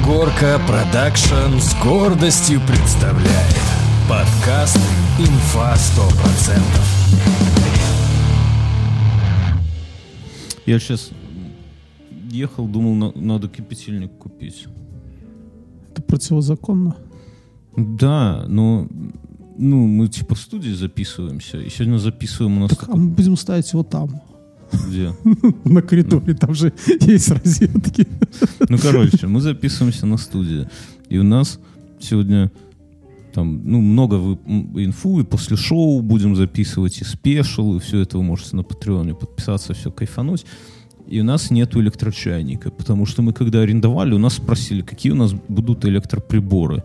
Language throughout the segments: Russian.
Ангорка Production с гордостью представляет подкаст «Инфа 100%». Я сейчас ехал, думал, на- надо кипятильник купить. Это противозаконно. Да, но ну, мы типа в студии записываемся, и сегодня записываем у нас Так, а мы будем ставить его там, где? на коридоре, там же есть розетки. Ну, короче, мы записываемся на студии, и у нас сегодня там, ну, много инфу, и после шоу будем записывать и спешл, и все это вы можете на Патреоне подписаться, все кайфануть. И у нас нету электрочайника, потому что мы когда арендовали, у нас спросили, какие у нас будут электроприборы.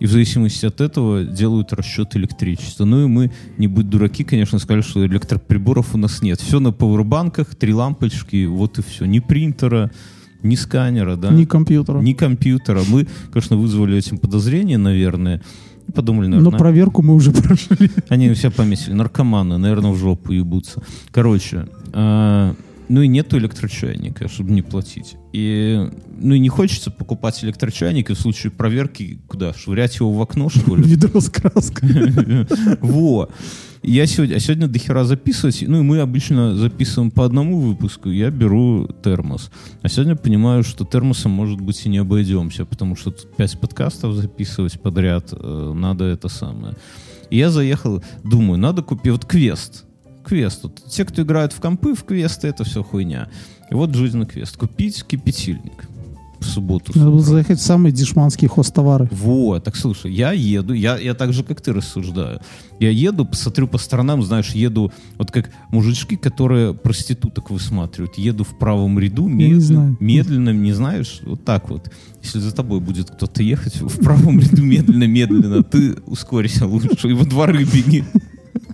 И в зависимости от этого делают расчет электричества. Ну и мы, не будь дураки, конечно, сказали, что электроприборов у нас нет. Все на пауэрбанках, три лампочки, вот и все. Ни принтера, ни сканера, да? Ни компьютера. ни компьютера. Мы, конечно, вызвали этим подозрение, наверное. Подумали, Но наверное, проверку мы уже прошли. они все помесили. Наркоманы, наверное, в жопу ебутся. Короче, а, ну и нету электрочайника, чтобы не платить. И, ну и не хочется покупать электрочайник и в случае проверки куда? Швырять его в окно, что ли? Ведро с краской. Во. Я сегодня, а сегодня дохера записывать. Ну, и мы обычно записываем по одному выпуску. Я беру термос. А сегодня понимаю, что термосом, может быть, и не обойдемся, потому что тут пять подкастов записывать подряд. э, надо это самое. И я заехал, думаю, надо купить вот квест. Квест. Вот те, кто играют в компы, в квесты, это все хуйня. И вот жизненный квест. Купить кипятильник в субботу. Надо было заехать в самые дешманские хостовары. Вот, так слушай, я еду, я, я так же, как ты рассуждаю. Я еду, посмотрю по сторонам, знаешь, еду, вот как мужички, которые проституток высматривают. Еду в правом ряду, не медленно, знаю. медленно, не знаешь, вот так вот. Если за тобой будет кто-то ехать в правом ряду медленно-медленно, ты ускорься лучше и во дворы беги.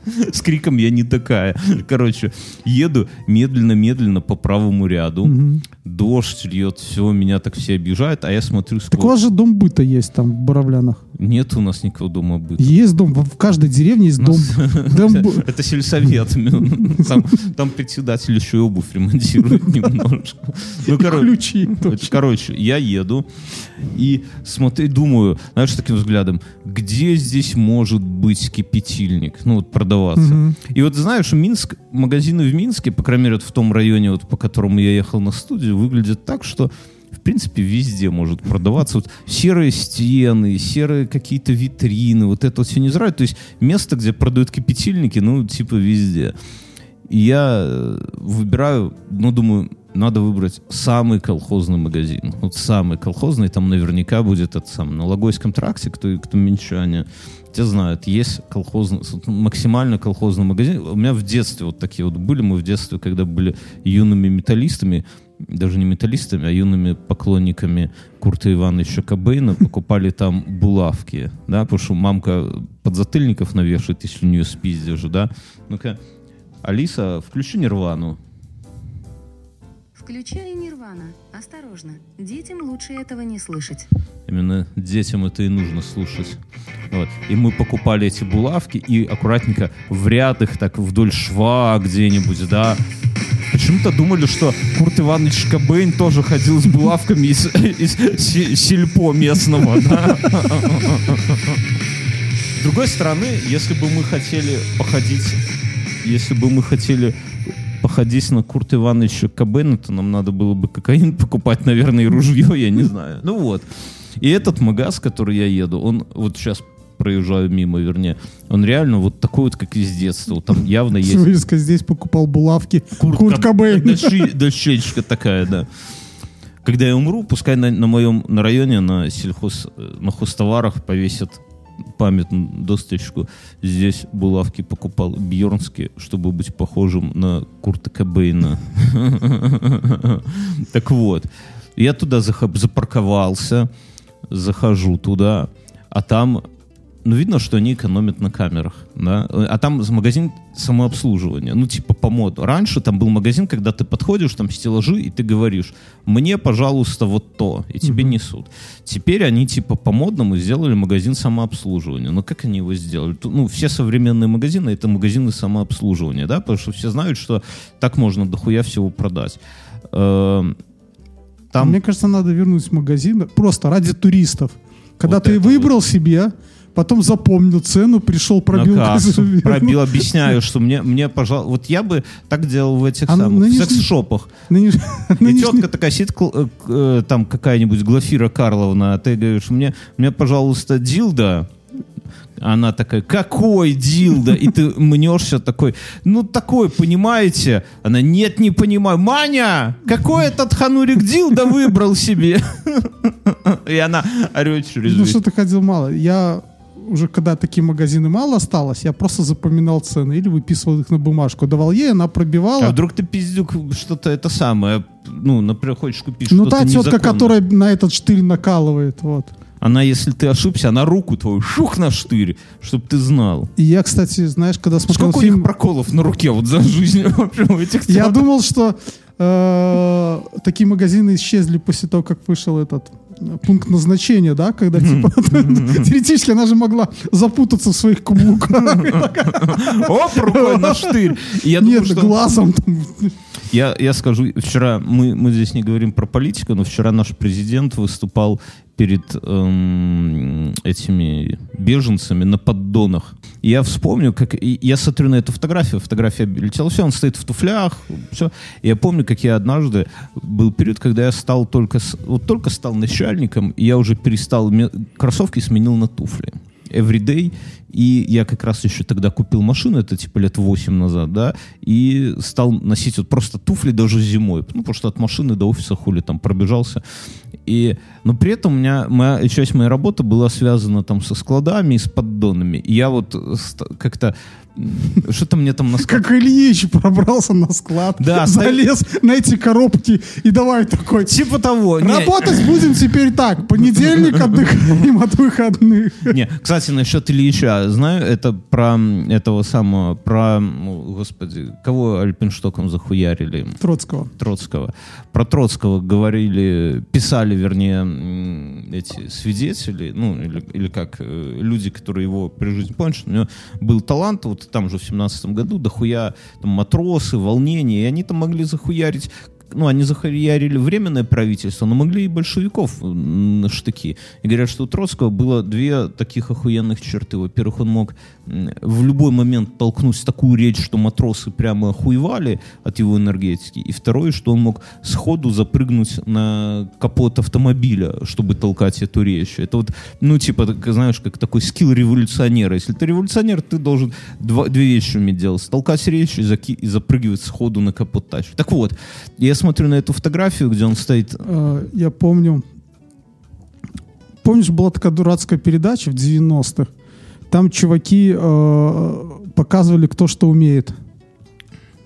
С криком «Я не такая». Короче, еду медленно-медленно по правому ряду. Мгм. Дождь льет, все, меня так все обижают, а я смотрю Так у вас же дом быта есть там в Боровлянах. нет у нас никого дома быта. Есть дом, в каждой деревне есть дом. Это сельсовет. Там, там председатель еще и обувь ремонтирует немножко. Ну, короче, короче, я еду и смотрю, думаю, знаешь, таким взглядом, где здесь может быть кипятильник? Ну, вот продаваться. И вот знаешь, Минск, магазины в Минске, по крайней мере, в том районе, вот, по которому я ехал на студию, выглядят так, что в принципе, везде может продаваться. Вот серые стены, серые какие-то витрины, вот это вот все не знаю. То есть место, где продают кипятильники, ну, типа везде. И я э, выбираю, ну, думаю, надо выбрать самый колхозный магазин. Вот самый колхозный, там наверняка будет этот самый, на Логойском тракте, кто, кто минчане, те знают, есть колхозный, с- максимально колхозный магазин. У меня в детстве вот такие вот были, мы в детстве, когда были юными металлистами, даже не металлистами, а юными поклонниками Курта Ивановича Кобейна, покупали там булавки, да, потому что мамка подзатыльников навешивает, если у нее спиздишь, да. Ну-ка, Алиса, включи Нирвану. Включай Нирвана. Осторожно. Детям лучше этого не слышать. Именно детям это и нужно слушать. Вот. И мы покупали эти булавки и аккуратненько в ряд их так вдоль шва где-нибудь, да. Почему-то думали, что Курт Иванович Кобейн тоже ходил с булавками из, из се- сельпо местного, да. С другой стороны, если бы мы хотели походить, если бы мы хотели походить на Курта Ивановича Кобейна, то нам надо было бы кокаин покупать, наверное, и ружье, я не знаю. Ну вот. И этот магаз, который я еду, он вот сейчас проезжаю мимо, вернее, он реально вот такой вот, как из детства. Там явно есть Вывеска здесь покупал булавки. Курт, Курт Кобейн. Дощечка такая, да. Когда я умру, пускай на, на моем на районе на сельхоз э, на хозтоварах повесят памятную досточку. Здесь булавки покупал Бьернский, чтобы быть похожим на Курта Кобейна. Так вот, я туда запарковался, захожу туда, а там ну, видно, что они экономят на камерах, да. А там магазин самообслуживания, ну, типа по моду. Раньше там был магазин, когда ты подходишь, там стеллажи, и ты говоришь, мне, пожалуйста, вот то, и тебе несут. Теперь они, типа, по модному сделали магазин самообслуживания. Но как они его сделали? Ну, все современные магазины — это магазины самообслуживания, да, потому что все знают, что так можно дохуя всего продать. Эм, там... Мне кажется, надо вернуть магазин просто ради туристов. Когда Вот ты выбрал себе, потом запомнил цену, пришел, пробил на кассу, кассу, пробил, объясняю, что мне, мне, пожалуйста, вот я бы так делал в этих А самых нынешний- секс-шопах. Нынеш- И нынешний- тетка такая сидит, э, э, там какая-нибудь Глафира Карловна, а ты говоришь, мне, мне, пожалуйста, дилда. Она такая, какой дилда? И ты мнешься такой, ну такой, понимаете? Она, нет, не понимаю. Маня, какой этот ханурик дилда выбрал себе? И она орет через Ну что ты ходил мало. Я уже когда такие магазины мало осталось, я просто запоминал цены или выписывал их на бумажку. Давал ей, она пробивала. А вдруг ты, пиздюк, что-то это самое, ну, например, хочешь купить ну что-то та тетка, которая на этот штырь накалывает. Вот. Она, если ты ошибся, она руку твою шух на штырь, чтобы ты знал. И я, кстати, знаешь, когда смотрел Сколько у фильм... них проколов на руке вот за жизнь вообще у этих Я думал, что э, такие магазины исчезли после того, как вышел этот пункт назначения, да, когда типа теоретически она же могла запутаться в своих каблуках. Оп, рукой на штырь. Нет, глазом. Я, я скажу, вчера, мы, мы здесь не говорим про политику, но вчера наш президент выступал перед эм, этими беженцами на поддонах. Я вспомню, как... и я смотрю на эту фотографию, фотография летела, все, он стоит в туфлях, все. И я помню, как я однажды... Был период, когда я стал только... Вот только стал начальником, и я уже перестал... Кроссовки сменил на туфли. Everyday. И я как раз еще тогда купил машину, это типа лет 8 назад, да, и стал носить вот просто туфли даже зимой. Ну, потому что от машины до офиса хули там пробежался. И, но при этом у меня моя, часть моей работы была связана там со складами и с поддонами. И я вот как-то что-то мне там на склад- Как Ильич пробрался на склад, Да, залез на эти коробки и давай такой. Типа того. Не, Работать будем теперь так. Понедельник отдыхаем от выходных. Не, кстати, насчет Ильича, знаю, это про этого самого, про, господи, кого Альпинштоком захуярили? Троцкого. Троцкого. Про Троцкого говорили, писали, вернее, эти свидетели, ну, или, или как, э, люди, которые его при жизни что у него был талант, вот там же в семнадцатом году, дохуя там матросы, волнения, и они там могли захуярить ну, они захуярили временное правительство, но могли и большевиков на штыки. И говорят, что у Троцкого было две таких охуенных черты. Во-первых, он мог в любой момент толкнуть такую речь, что матросы прямо охуевали от его энергетики. И второе, что он мог сходу запрыгнуть на капот автомобиля, чтобы толкать эту речь. Это вот, ну, типа, знаешь, как такой скилл революционера. Если ты революционер, ты должен два- две вещи уметь делать. Толкать речь и, заки- и запрыгивать сходу на капот тачки. Так вот, я смотрю на эту фотографию, где он стоит. Э, Я помню. Помнишь, была такая дурацкая передача в 90-х? Там чуваки э, показывали, кто что умеет.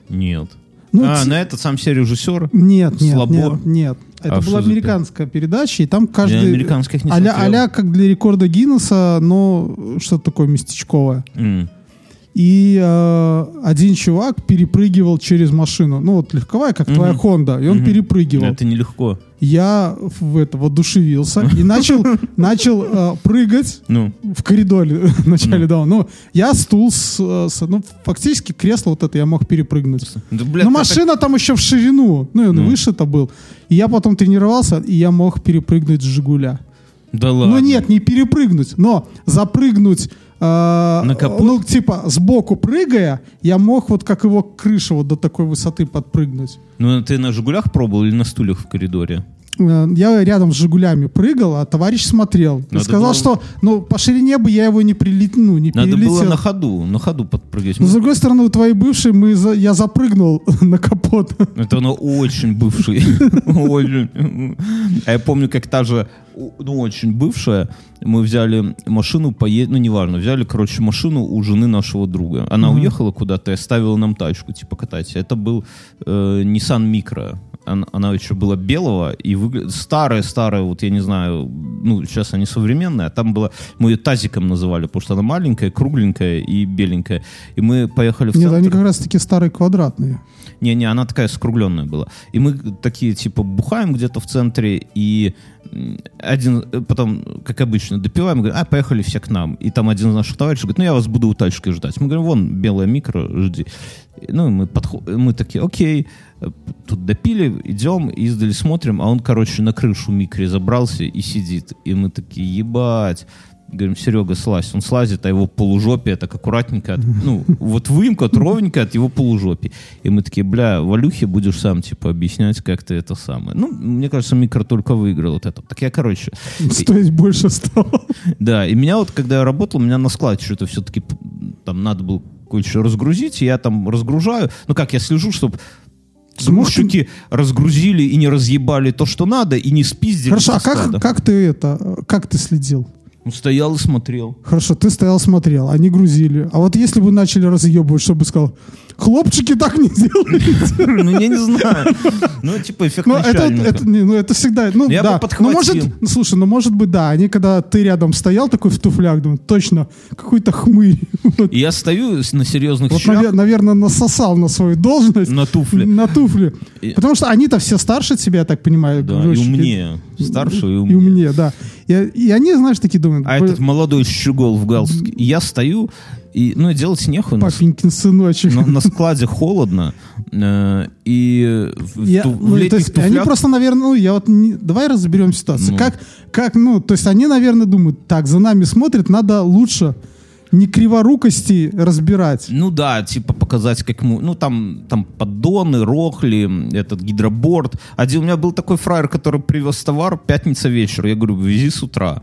Нет. Ну, а, ти- на этот сам себе режиссер? Нет, нет, Слабо? нет, нет. Это А была за американская передача, и там Я каждый... американских не аля, аля как для рекорда Гиннесса, но что-то такое местечковое. М. И э, один чувак перепрыгивал через машину. Ну, вот легковая, как твоя Мгм. Хонда. И он Мгм. перепрыгивал. Это нелегко. Я в это воодушевился и начал, начал э, прыгать Ну, в коридоре вначале, да. Ну, я стул с, э, с- Ну, фактически кресло вот это я мог перепрыгнуть. да, блядь, Но это- машина там еще в ширину. Ну, и он Ну. выше-то был. И я потом тренировался, и я мог перепрыгнуть с «Жигуля». Да ладно. Ну нет, не перепрыгнуть, но запрыгнуть. Э, На капот? Ну, типа, сбоку прыгая, я мог вот как его крыша вот до такой высоты подпрыгнуть. Ну, ты на «Жигулях» пробовал или на стульях в коридоре? Я рядом с «Жигулями» прыгал, а товарищ смотрел. И Надо сказал, было- что ну, по ширине бы я его не, прилет... ну, не Надо перелетел. было на ходу, на ходу подпрыгивать. Но, с другой стороны, у твоей бывшей мы за- я запрыгнул на капот. Это она очень бывший. Очень. А я помню, как та же, ну, очень бывшая, мы взяли машину, поедем, ну, неважно, взяли, короче, машину у жены нашего друга. Она уехала куда-то и оставила нам тачку, типа, катать. Это был э, Nissan Micro. Она, она еще была белого и выглядит старая-старая, вот я не знаю, ну, сейчас они современные, а там была, мы ее тазиком называли, потому что она маленькая, кругленькая и беленькая. И мы поехали в Нет, центр. они как раз таки старые квадратные. Не-не, она такая скругленная была. И мы такие, типа, бухаем где-то в центре, и один, потом, как обычно, допиваем, говорим, а, поехали все к нам. И там один из наших товарищей говорит, ну, я вас буду у тачки ждать. Мы говорим, вон, белая микро, жди. Ну, и мы, подход... мы такие, окей, тут допили, идем, издали смотрим, а он, короче, на крышу микре забрался и сидит. И мы такие, ебать. Говорим, Серега, слазь. Он слазит, а его полужопие так аккуратненько, от- ну, вот выемка от ровненько от его полужопи. И мы такие, бля, Валюхе будешь сам, типа, объяснять, как ты это самое. Ну, мне кажется, микро только выиграл вот это. Так я, короче, Стоить больше стало. да, и меня вот, когда я работал, меня на складе что-то все-таки там надо было кое-что разгрузить, и я там разгружаю. Ну как, я слежу, чтобы грузчики разгрузили и не разъебали то, что надо, и не спиздили Хорошо, а как, как ты это, как ты следил? Ну, стоял и смотрел. Хорошо, ты стоял, смотрел, они грузили. А вот если бы начали разъебывать, что бы сказал? Хлопчики так не делают. Ну, я не знаю. Ну, типа эффект Ну, это, начальника. это, не, ну, это всегда, ну, Я бы да. подхватил. Ну, может, ну, слушай, ну, может быть, да, они, когда ты рядом стоял такой в туфлях, думаю, точно, какой-то хмырь. Вот, я стою на серьезных вот, щах, наверное, насосал на свою должность. на туфли. На туфли. И- Потому что они-то все старше тебя, я так понимаю. Да, и умнее. Старше и И умнее. умнее, да. И, и они, знаешь, такие думают, А «Блин, этот молодой щегол в галстуке. Я стою, и, ну, делать нехуй. на папенькин сыночек. Но на складе холодно, э, и в, Я- ту- в ну, то летних есть они туфлях... просто, наверное, ну, я вот не- давай разберем ситуацию. Ну. Как, как, ну, то есть они, наверное, думают, так, за нами смотрят, надо лучше не криворукости разбирать. Ну да, типа показать, как мы... Ну там, там поддоны, рохли, этот гидроборд. Один у меня был такой фраер, который привез товар пятница вечер. Я говорю, вези с утра.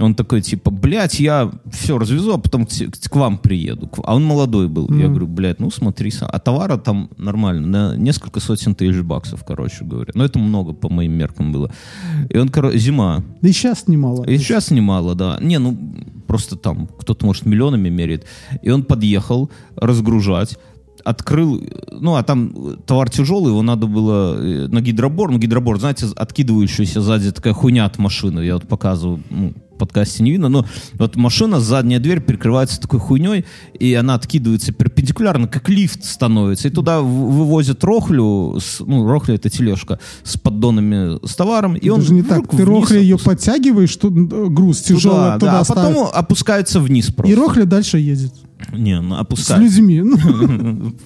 Он такой, типа, блядь, я все развезу, а потом к, те- к вам приеду. К- А он молодой был. Я говорю, блядь, ну смотри сам. А товара там нормально, на несколько сотен тысяч баксов, короче говоря. Но это много по моим меркам было. И он, короче, зима. Да и сейчас немало. И сейчас немало, да. Не, ну, просто там кто-то, может, миллионами меряет. И он подъехал разгружать, открыл, ну, а там товар тяжелый, его надо было э, на гидробор, ну, гидробор, знаете, откидывающаяся сзади такая хуйня от машины, я вот показываю, ну, подкасте не видно, но вот машина, задняя дверь прикрывается такой хуйней, и она откидывается перпендикулярно, как лифт становится, и туда вывозят рохлю, с- ну, рохля это тележка, с поддонами с товаром, и он Даже не так. Ты рохля ее подтягиваешь, что э, груз тяжелый Туда, туда, да, а потом опускается вниз просто. И рохля дальше едет. Не, ну С опускается. людьми. Ну,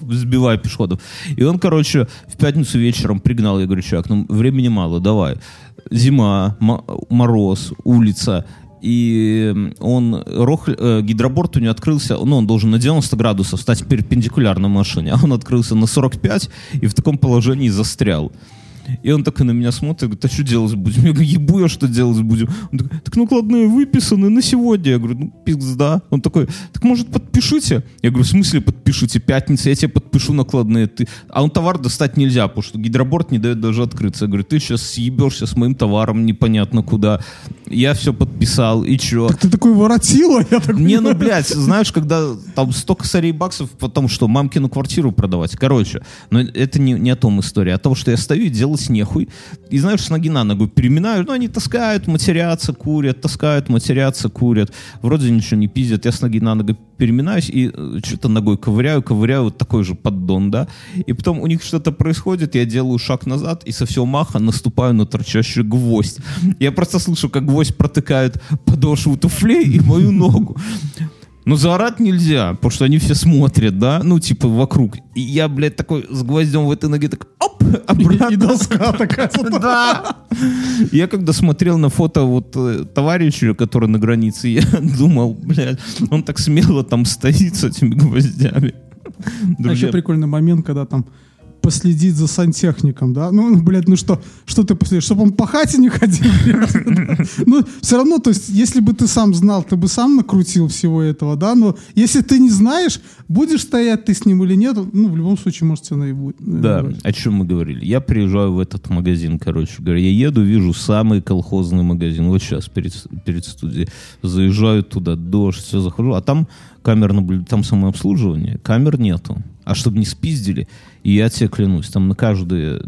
Сбивая пешеходов. И он, короче, в пятницу вечером пригнал. Я говорю, чувак, ну времени мало, давай. Зима, мо- мороз, улица. И он, рохль, э, гидроборд у него открылся, ну, он должен на 90 градусов стать перпендикулярно машине, а он открылся на 45 и в таком положении застрял. И он такой на меня смотрит, говорит, а что делать будем? Я говорю, ебу я, что делать будем? Он такой, так накладные выписаны на сегодня. Я говорю, ну, пизда. Он такой, так может подпишите? Я говорю, в смысле подпишите? Пятница, я тебе подпишу накладные. Ты... А он товар достать нельзя, потому что гидроборд не дает даже открыться. Я говорю, ты сейчас съебешься с моим товаром непонятно куда. Я все подписал, и чё? так ты такой воротила, я так Не, ну, блядь, знаешь, когда там 100 косарей баксов, потом что, мамкину квартиру продавать. Короче, но это не, не о том история, а о том, что я стою и делать нехуй. И, знаешь, с ноги на ногу переминаю. Ну, они таскают, матерятся, курят, таскают, матерятся, курят. Вроде ничего не пиздят. Я с ноги на ногу переминаюсь и что-то ногой ковыряю, ковыряю вот такой же поддон, да. И потом у них что-то происходит, я делаю шаг назад и со всего маха наступаю на торчащий гвоздь. Я просто слышу, как гвоздь протыкает подошву туфлей и мою ногу. Ну, заорать нельзя, потому что они все смотрят, да, ну, типа, вокруг. И я, блядь, такой с гвоздем в этой ноге, так, оп, обратно. И доска такая. Да. Я когда смотрел на фото вот э, товарища, который на границе, я думал, блядь, он так смело там стоит с этими гвоздями. А еще прикольный момент, когда там последить за сантехником, да? Ну, блядь, ну что, что ты последишь? Чтобы он по хате не ходил? Ну, все равно, то есть, если бы ты сам знал, ты бы сам накрутил всего этого, да? Но если ты не знаешь, будешь стоять ты с ним или нет, ну, в любом случае, может, тебя наебут. Да, о чем мы говорили. Я приезжаю в этот магазин, короче говоря. Я еду, вижу самый колхозный магазин. Вот сейчас перед, перед студией. Заезжаю туда, дождь, все захожу. А там камер наблюдения, там самообслуживание. Камер нету. А чтобы не спиздили, и я тебе клянусь, там на каждые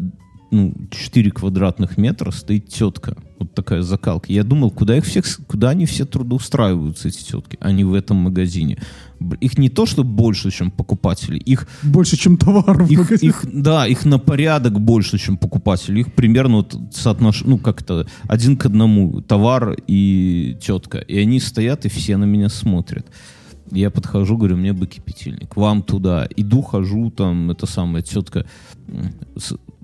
ну, 4 квадратных метра стоит тетка. Вот такая закалка. Я думал, куда их всех, куда они все трудоустраиваются, эти тетки, а не в этом магазине. Их не то, что больше, чем покупателей, их Больше, чем товар в их, магазине. их, да, их на порядок больше, чем покупатели. Их примерно вот соотнош... ну как-то один к одному товар и тетка. И они стоят и все на меня смотрят. Я подхожу, говорю, мне бы кипятильник. Вам туда. Иду, хожу, там, это самая тетка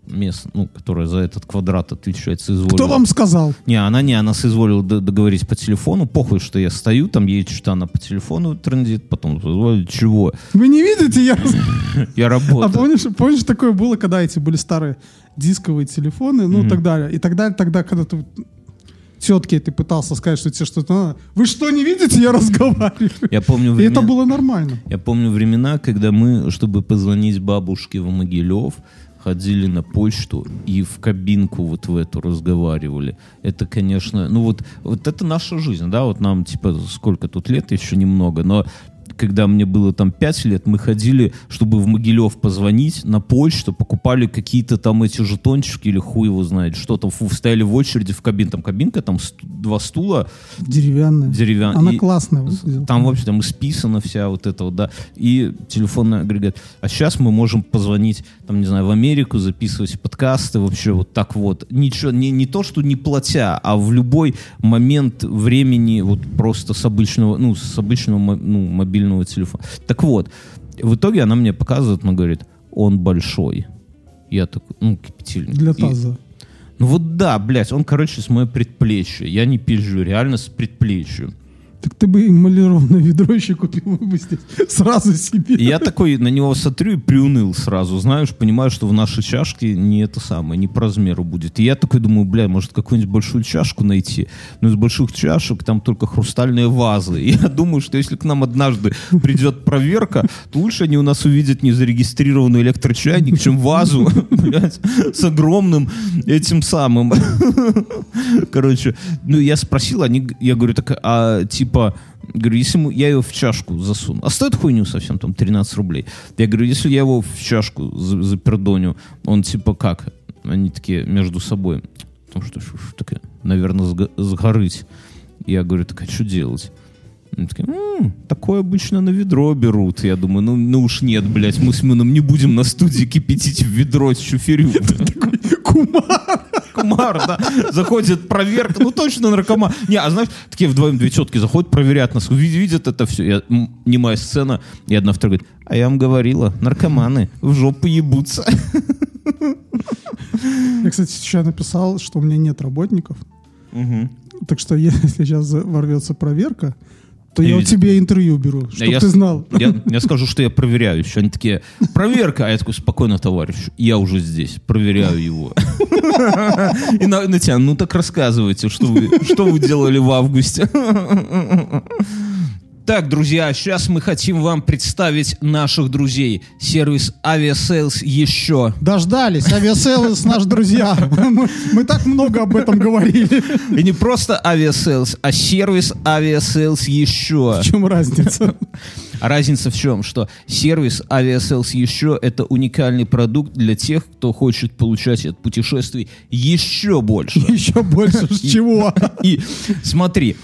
мест, ну, которая за этот квадрат отвечает, соизволила. Кто вам сказал? Не, она не, она соизволила договорить по телефону. Похуй, что я стою, там ей что-то она по телефону трендит, потом соизволит, чего? Вы не видите? Я... Я А работаю. помнишь, помнишь, такое было, когда эти были старые дисковые телефоны, ну, и так далее. И так далее, тогда, когда ты тетке ты пытался сказать, что тебе что-то надо. Вы что, не видите? Я разговариваю. Я помню И времена- это было нормально. Я помню времена, когда мы, чтобы позвонить бабушке в Могилев, ходили на почту и в кабинку вот в эту разговаривали. Это, конечно, ну вот, вот это наша жизнь, да, вот нам типа сколько тут лет, еще немного, но когда мне было там 5 лет, мы ходили, чтобы в Могилев позвонить на почту, покупали какие-то там эти жетончики или хуй его знает, что там, фу, стояли в очереди в кабин, там кабинка, там ст- два стула, Деревянная. Деревян- Она и- классная выглядела. там вообще там исписана вся вот это вот, да, и телефонный агрегат. А сейчас мы можем позвонить, там, не знаю, в Америку, записывать подкасты, вообще вот так вот. Ничего, не, не то, что не платя, а в любой момент времени вот просто с обычного, ну, с обычного ну, мобильного телефона. Так вот, в итоге она мне показывает, она говорит, он большой. Я такой, ну, кипятильник. Для И- таза. ну вот да, блядь, он, короче, с моей предплечья. Я не пизжу, реально с предплечья. Так ты бы эмалированное ведро еще купил бы здесь сразу себе. Я такой на него смотрю и приуныл сразу, знаешь, понимаю, что в нашей чашке не это самое, не по размеру будет. И я такой думаю, бля, может какую-нибудь большую чашку найти. Но из больших чашек там только хрустальные вазы. И я думаю, что если к нам однажды придет проверка, то лучше они у нас увидят незарегистрированный электрочайник, чем вазу, блядь, с огромным этим самым. Короче, ну я спросил, они, я говорю, так, а типа, говорю, если я ее в чашку засуну, а стоит хуйню совсем, там, 13 рублей. Я говорю, если я его в чашку за- запердоню, он типа как? Они такие между собой, ну что ж, уж такая, наверное, сго- сгорыть. Я говорю, так а что делать? Они такие, «М, такое обычно на ведро берут. Я думаю, ну, ну уж нет, блядь, мы с Мином не будем на студии кипятить в ведро чуферю. Кумар. Кумар, да, заходит проверка, ну точно наркоман. Не, а знаешь, такие вдвоем две тетки заходят, проверяют нас, вид- видят это все. Я, немая сцена, и одна вторая говорит, а я вам говорила, наркоманы в жопу ебутся. Я, кстати, сейчас написал, что у меня нет работников. Так что если сейчас ворвется проверка, то я у тебя интервью беру, чтобы я, ты знал. Я, я скажу, что я проверяю еще. Они такие, проверка. А я такой, спокойно, товарищ, я уже здесь, проверяю его. И на, на тебя, ну так рассказывайте, что вы, что вы делали в августе. Так, друзья, сейчас мы хотим вам представить наших друзей. Сервис Aviasales еще. Дождались, Aviasales наш друзья. Мы, мы так много об этом говорили. И не просто Aviasales, а сервис Aviasales еще. В чем разница? Разница в чем? Что сервис Aviasales еще это уникальный продукт для тех, кто хочет получать от путешествий еще больше. Еще больше с чего? И смотри,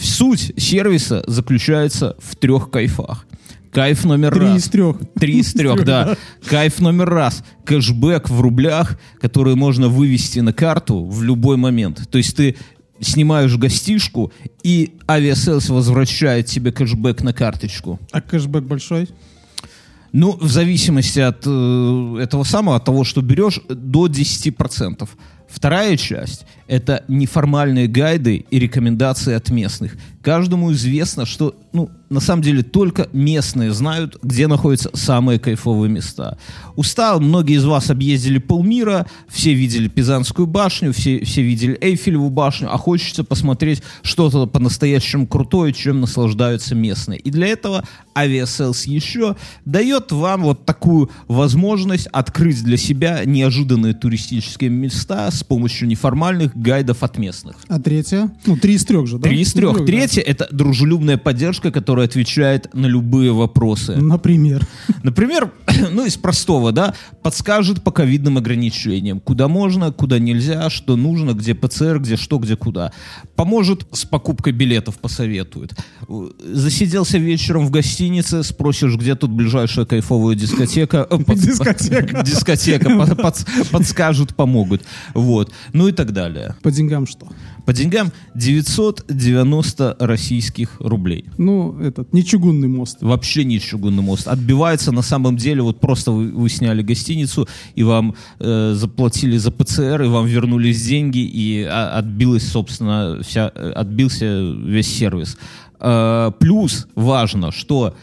суть сервиса заключается в трех кайфах. Кайф номер Три раз. из трех. Три из трех, да. Кайф номер раз. Кэшбэк в рублях, который можно вывести на карту в любой момент. То есть ты снимаешь гостишку, и Aviasales возвращает тебе кэшбэк на карточку. А кэшбэк большой? Ну, в зависимости от э, этого самого, от того, что берешь, до 10%. Вторая часть — это неформальные гайды и рекомендации от местных. Каждому известно, что, ну, на самом деле, только местные знают, где находятся самые кайфовые места. Устал, многие из вас объездили полмира, все видели Пизанскую башню, все, все видели Эйфелеву башню, а хочется посмотреть что-то по-настоящему крутое, чем наслаждаются местные. И для этого Aviasales еще дает вам вот такую возможность открыть для себя неожиданные туристические места с помощью неформальных гайдов от местных. А третья? Ну, три из трех же, да? Три из трех. да. Третье — это дружелюбная поддержка, которая отвечает на любые вопросы. Например. Например, ну из простого, да, подскажет по ковидным ограничениям, куда можно, куда нельзя, что нужно, где ПЦР, где что, где куда. Поможет с покупкой билетов, посоветует. Засиделся вечером в гостинице, спросишь, где тут ближайшая кайфовая дискотека. Дискотека. Дискотека. под- под- Подскажут, помогут. Вот. Ну и так далее. По деньгам что? По деньгам 990 российских рублей. Ну, этот, не чугунный мост. Вообще не чугунный мост. Отбивается на самом деле, вот просто вы, вы сняли гостиницу, и вам э, заплатили за ПЦР, и вам вернулись деньги, и а, отбилась, собственно, вся, э, отбился весь сервис. Э, плюс важно, что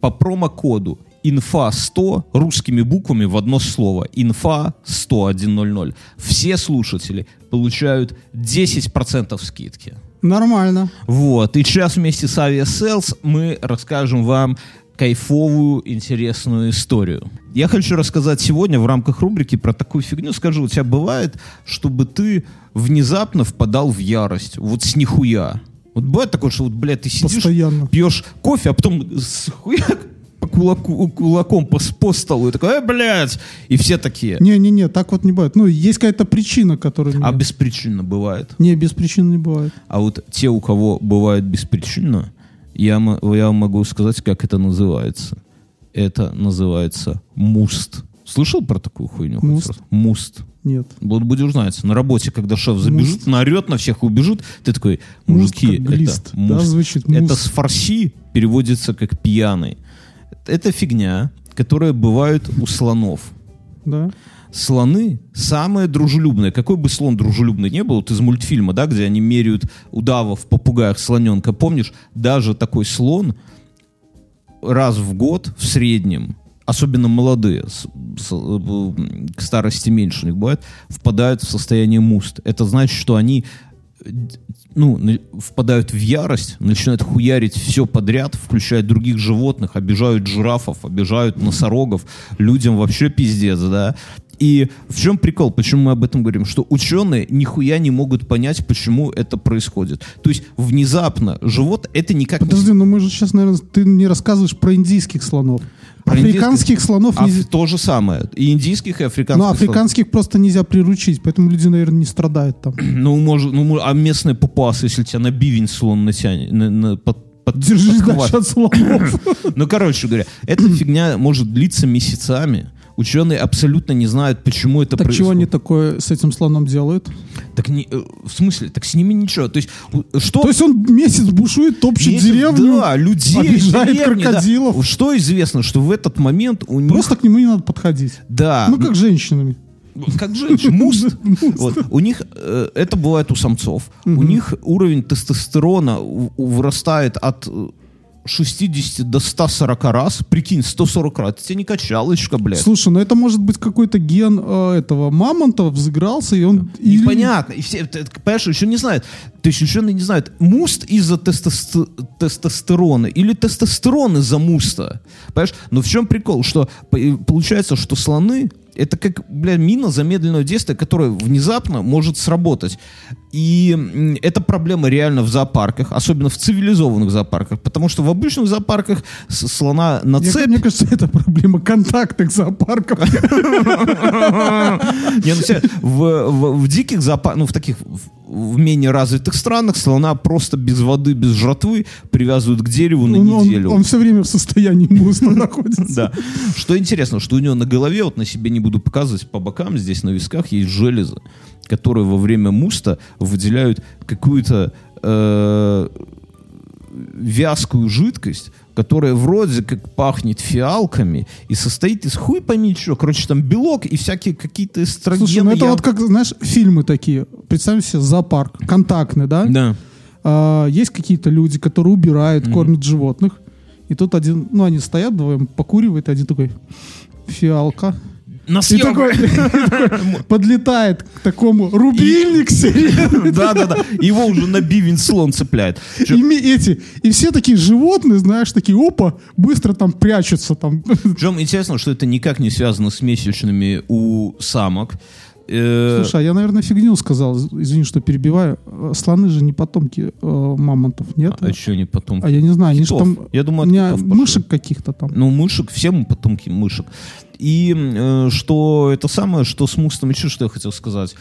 по промокоду инфа 100 русскими буквами в одно слово. Инфа 100 100. Все слушатели получают 10% скидки. Нормально. Вот. И сейчас вместе с Aviasales мы расскажем вам кайфовую, интересную историю. Я хочу рассказать сегодня в рамках рубрики про такую фигню. Скажу, у тебя бывает, чтобы ты внезапно впадал в ярость. Вот с нихуя. Вот бывает такое, что вот, блядь, ты сидишь, Постоянно. пьешь кофе, а потом с хуяк кулаку, кулаком по, по столу и такой, э, блядь! И все такие. Не-не-не, так вот не бывает. Ну, есть какая-то причина, которая... А меня- беспричинно бывает. Не, без причин не бывает. А вот те, у кого бывает беспричинно, я, я могу сказать, как это называется. Это называется муст. Слышал про такую хуйню? Муст? Муст. Нет. Вот будешь знать, на работе, когда шеф забежит, Муст. наорет на всех убежит, ты такой, Муст мужики, как это глист, да, муст. звучит, Это муст. с фарси переводится как пьяный. Это фигня, которая бывает у слонов. Да? Слоны самые дружелюбные. Какой бы слон дружелюбный не был, вот из мультфильма, да, где они меряют удавов, попугаях, слоненка, помнишь, даже такой слон раз в год в среднем, особенно молодые, с- с- э, к старости меньше у них бывает, впадают в состояние муст. Это значит, что они ну, впадают в ярость, начинают хуярить все подряд, включая других животных, обижают жирафов, обижают носорогов, людям вообще пиздец, да. И в чем прикол, почему мы об этом говорим? Что ученые нихуя не могут понять, почему это происходит. То есть внезапно живот это никак не Подожди, ну мы же сейчас, наверное, ты не рассказываешь про индийских слонов. Про Африканских индийских- слонов А нельзя... то же самое. И индийских, и африканских. Ну, африканских просто нельзя приручить, поэтому люди, наверное, не страдают там. слонов. Ну, может, ну, а местные папуасы, если тебя на бивень слон натянет, на- на- под- под- Держись подхватит. дальше от слонов. Ну, короче говоря, эта фигня может длиться месяцами. Ученые абсолютно не знают, почему это Так чего происходит. они такое с этим слоном делают? Так не, э, в смысле? Так с ними ничего. То есть, что... То есть он месяц бушует, топчет Месяц, деревню, да, людей, обижает деревни, да. крокодилов. Что известно, что в этот момент у них... Просто к нему не надо подходить. Да. Ну, как с женщинами. как женщина, муст. Вот. У них, э, это бывает у самцов, у них уровень тестостерона вырастает от э, 60 до 140 раз. Прикинь, 140 раз. Это тебе не качалочка, блядь. Слушай, ну это может быть какой-то ген э, этого мамонта взыгрался, и он... или- Непонятно. И все, это, понимаешь, еще не знают. То есть ученые не знают, муст из-за тестосте- тестостерона или тестостерон из-за муста. Понимаешь? Но в чем прикол? Что получается, что слоны это как, бля, мина замедленного действия, которая внезапно может сработать. И м, эта проблема реально в зоопарках, особенно в цивилизованных зоопарках, потому что в обычных зоопарках слона на Мне, цепь мне кажется, это проблема контактных зоопарков. Ну, в диких зоопарках, ну, в таких в, менее развитых странах слона просто без воды, без жратвы привязывают к дереву на Он, он- неделю. он все время в состоянии муста находится. Да. Что интересно, что у него на голове, вот на себе не буду показывать, по бокам здесь на висках есть железы, которые во время муста выделяют какую-то э, вязкую жидкость, которая вроде как пахнет фиалками и состоит из хуй пойми чего. Короче, там белок и всякие какие-то эстрогены. Слушай, ну это Я- вот как, знаешь, фильмы такие. Представь себе зоопарк, контактный, да? Да. А, есть какие-то люди, которые убирают, кормят животных. И тут один, ну они стоят вдвоем, покуривают, и один такой, фиалка. На такой, подлетает к такому рубильник серебряный. Да, да, да. Его уже на бивень слон цепляет. И, эти, и все такие животные, знаешь, такие, опа, быстро там прячутся там. Причем интересно, что это никак не связано с месячными у самок. Э, Слушай, а я, наверное, фигню сказал, извини, что перебиваю. Э, Слоны же не потомки э, мамонтов, нет? а что они потом? А я не знаю, они же Китов. там... Я думаю, от меня китов мышек каких-то там. Ну, мышек, все мы потомки мышек. И э, что это самое, что с мустом, еще что я хотел сказать.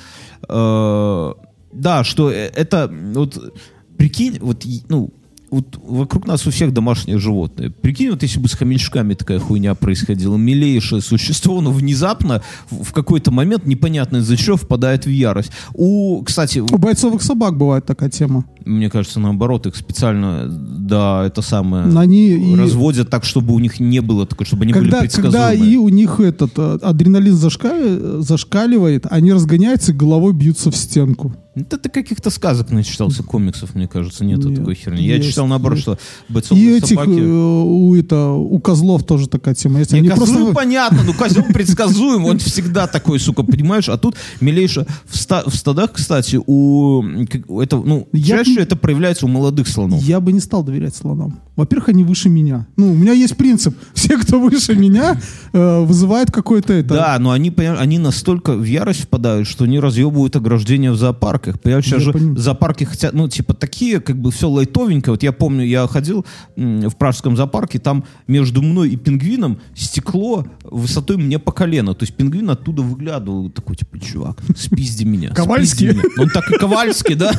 Э, да, что э, это, вот, прикинь, вот, ну, вот вокруг нас у всех домашние животные. Прикинь, вот если бы с хомячками такая хуйня происходила, милейшее существо, но внезапно в какой-то момент непонятно из-за чего впадает в ярость. У, кстати, У бойцовых собак бывает такая тема. мне кажется, наоборот, их специально, да, это самое, Они и- разводят так, чтобы у них не было такое, чтобы они были Когда, когда предсказуемые. и у них этот э, адреналин зашка- зашкаливает, они разгоняются и головой бьются в стенку. Это ты каких-то сказок начитался, комиксов, мне кажется, нету Нет, такой херни. Я есть, читал наоборот, есть. что И бойцовые этих собаки... э, у это у козлов тоже такая тема. Есть. Не, козлы просто понятно, ну козел предсказуем, он всегда такой, сука, понимаешь? А тут, милейше, в, ста- в стадах, кстати, у... как- Это, ну, Я чаще не- это проявляется у молодых слонов. Я бы не стал доверять слонам. Во-первых, они выше меня. Ну, у меня есть принцип. Все, кто выше меня, э, вызывают какое-то это. Да, но они, они настолько в ярость впадают, что они разъебывают ограждения в зоопарках. Понимаешь, сейчас Я же понимаю. зоопарки хотят, ну, типа, такие, как бы, все лайтовенько. Вот я помню, я ходил в пражском зоопарке, там между мной и пингвином стекло высотой мне по колено. То есть пингвин оттуда выглядывал, такой, типа, чувак, спизди меня. Ковальский? спизди меня». Он так и Ковальский, да?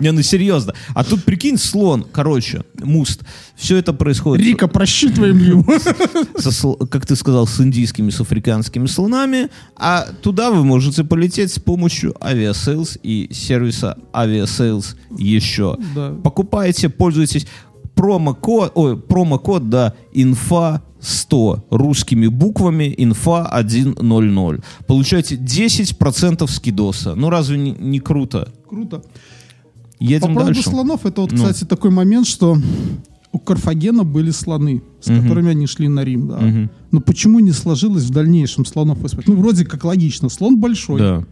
Не, ну, серьезно. А тут, прикинь, слон, короче, муст. Все это происходит... Рика, просчитываем его. как ты сказал, с индийскими, с африканскими слонами, а туда вы можете полететь с помощью Aviasales и сервиса Aviasales еще. Да. Покупайте, пользуйтесь промокод, ой, промокод, да, инфа 100 русскими буквами инфа 100. Получайте 10% скидоса. Ну разве не, не круто? Круто. Едем По поводу дальше. слонов, это вот, Ну. кстати, такой момент, что у Карфагена были слоны, с Мгм. которыми они шли на Рим, да. Мгм. Но почему не сложилось в дальнейшем слонов использовать? Ну, вроде как логично. Слон большой. Да.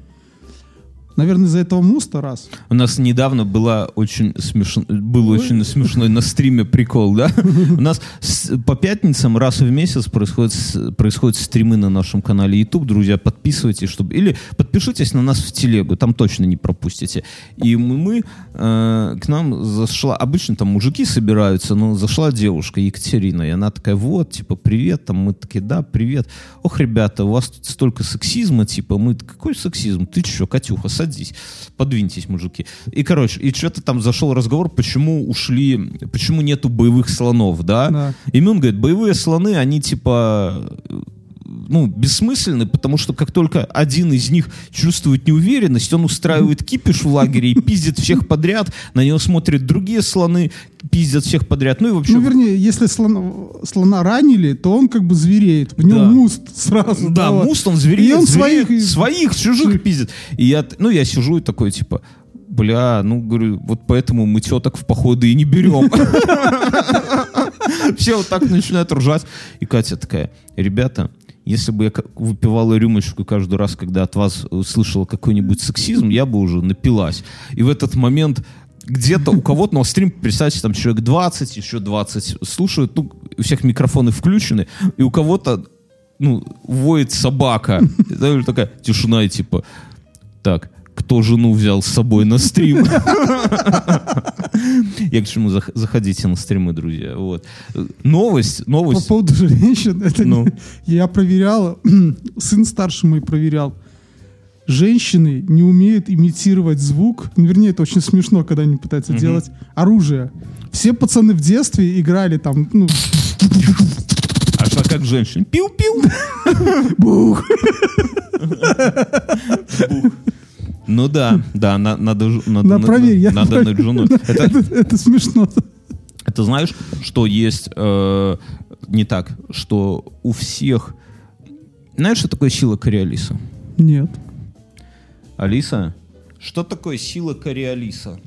Наверное, из-за этого муста раз. У нас недавно была очень смешно, был очень смешной на стриме прикол, да? У нас с- по пятницам раз в месяц происходят, происходят стримы на нашем канале YouTube. Друзья, подписывайтесь, чтобы... Или подпишитесь на нас в телегу, там точно не пропустите. И мы, э, к нам зашла... Обычно там мужики собираются, но зашла девушка Екатерина, и она такая, вот, типа, привет, там мы такие, да, привет. Ох, ребята, у вас тут столько сексизма, типа, мы... Какой сексизм? Ты что, Катюха, садись, подвиньтесь, мужики. И, короче, и что-то там зашел разговор, почему ушли, почему нету боевых слонов, да? Да. И он говорит, боевые слоны, они, типа, ну, бессмысленны, потому что как только один из них чувствует неуверенность, он устраивает кипиш в лагере и пиздит всех подряд, на него смотрят другие слоны, пиздят всех подряд. Ну и вообще... Ну, вернее, если слона, слона ранили, то он как бы звереет. В нем Да. муст сразу. Да, вот. муст, он звереет, И он звереет, своих- своих, чужих пиздит. И я, ну, я сижу и такой, типа, бля, ну, говорю, вот поэтому мы теток в походы и не берем. Все вот так начинают ржать. И Катя такая, ребята, если бы я выпивала рюмочку каждый раз, когда от вас услышала какой-нибудь сексизм, я бы уже напилась. И в этот момент где-то у кого-то на стрим, представьте, там человек 20, еще 20 слушают, ну, у всех микрофоны включены, и у кого-то, ну, воет собака. Такая тишина, и типа, так, кто жену взял с собой на стрим? Я к чему зах- заходите на стримы, друзья. Вот. Э, Новость, По новость. поводу женщин, это Ну. не- я проверял, сын старший мой проверял. Женщины не умеют имитировать звук, ну, вернее, это очень смешно, когда они пытаются делать оружие. Все пацаны в детстве играли там, ну, А что как женщин? Пиу-пиу. бух. Ну да, да, на- надо, надо, Да, на- проверь, я надо женой. Это, Это, это смешно. это знаешь, что есть э, не так, что у всех... Знаешь, что такое сила кориолиса? Нет. Алиса? Что такое сила кориолиса?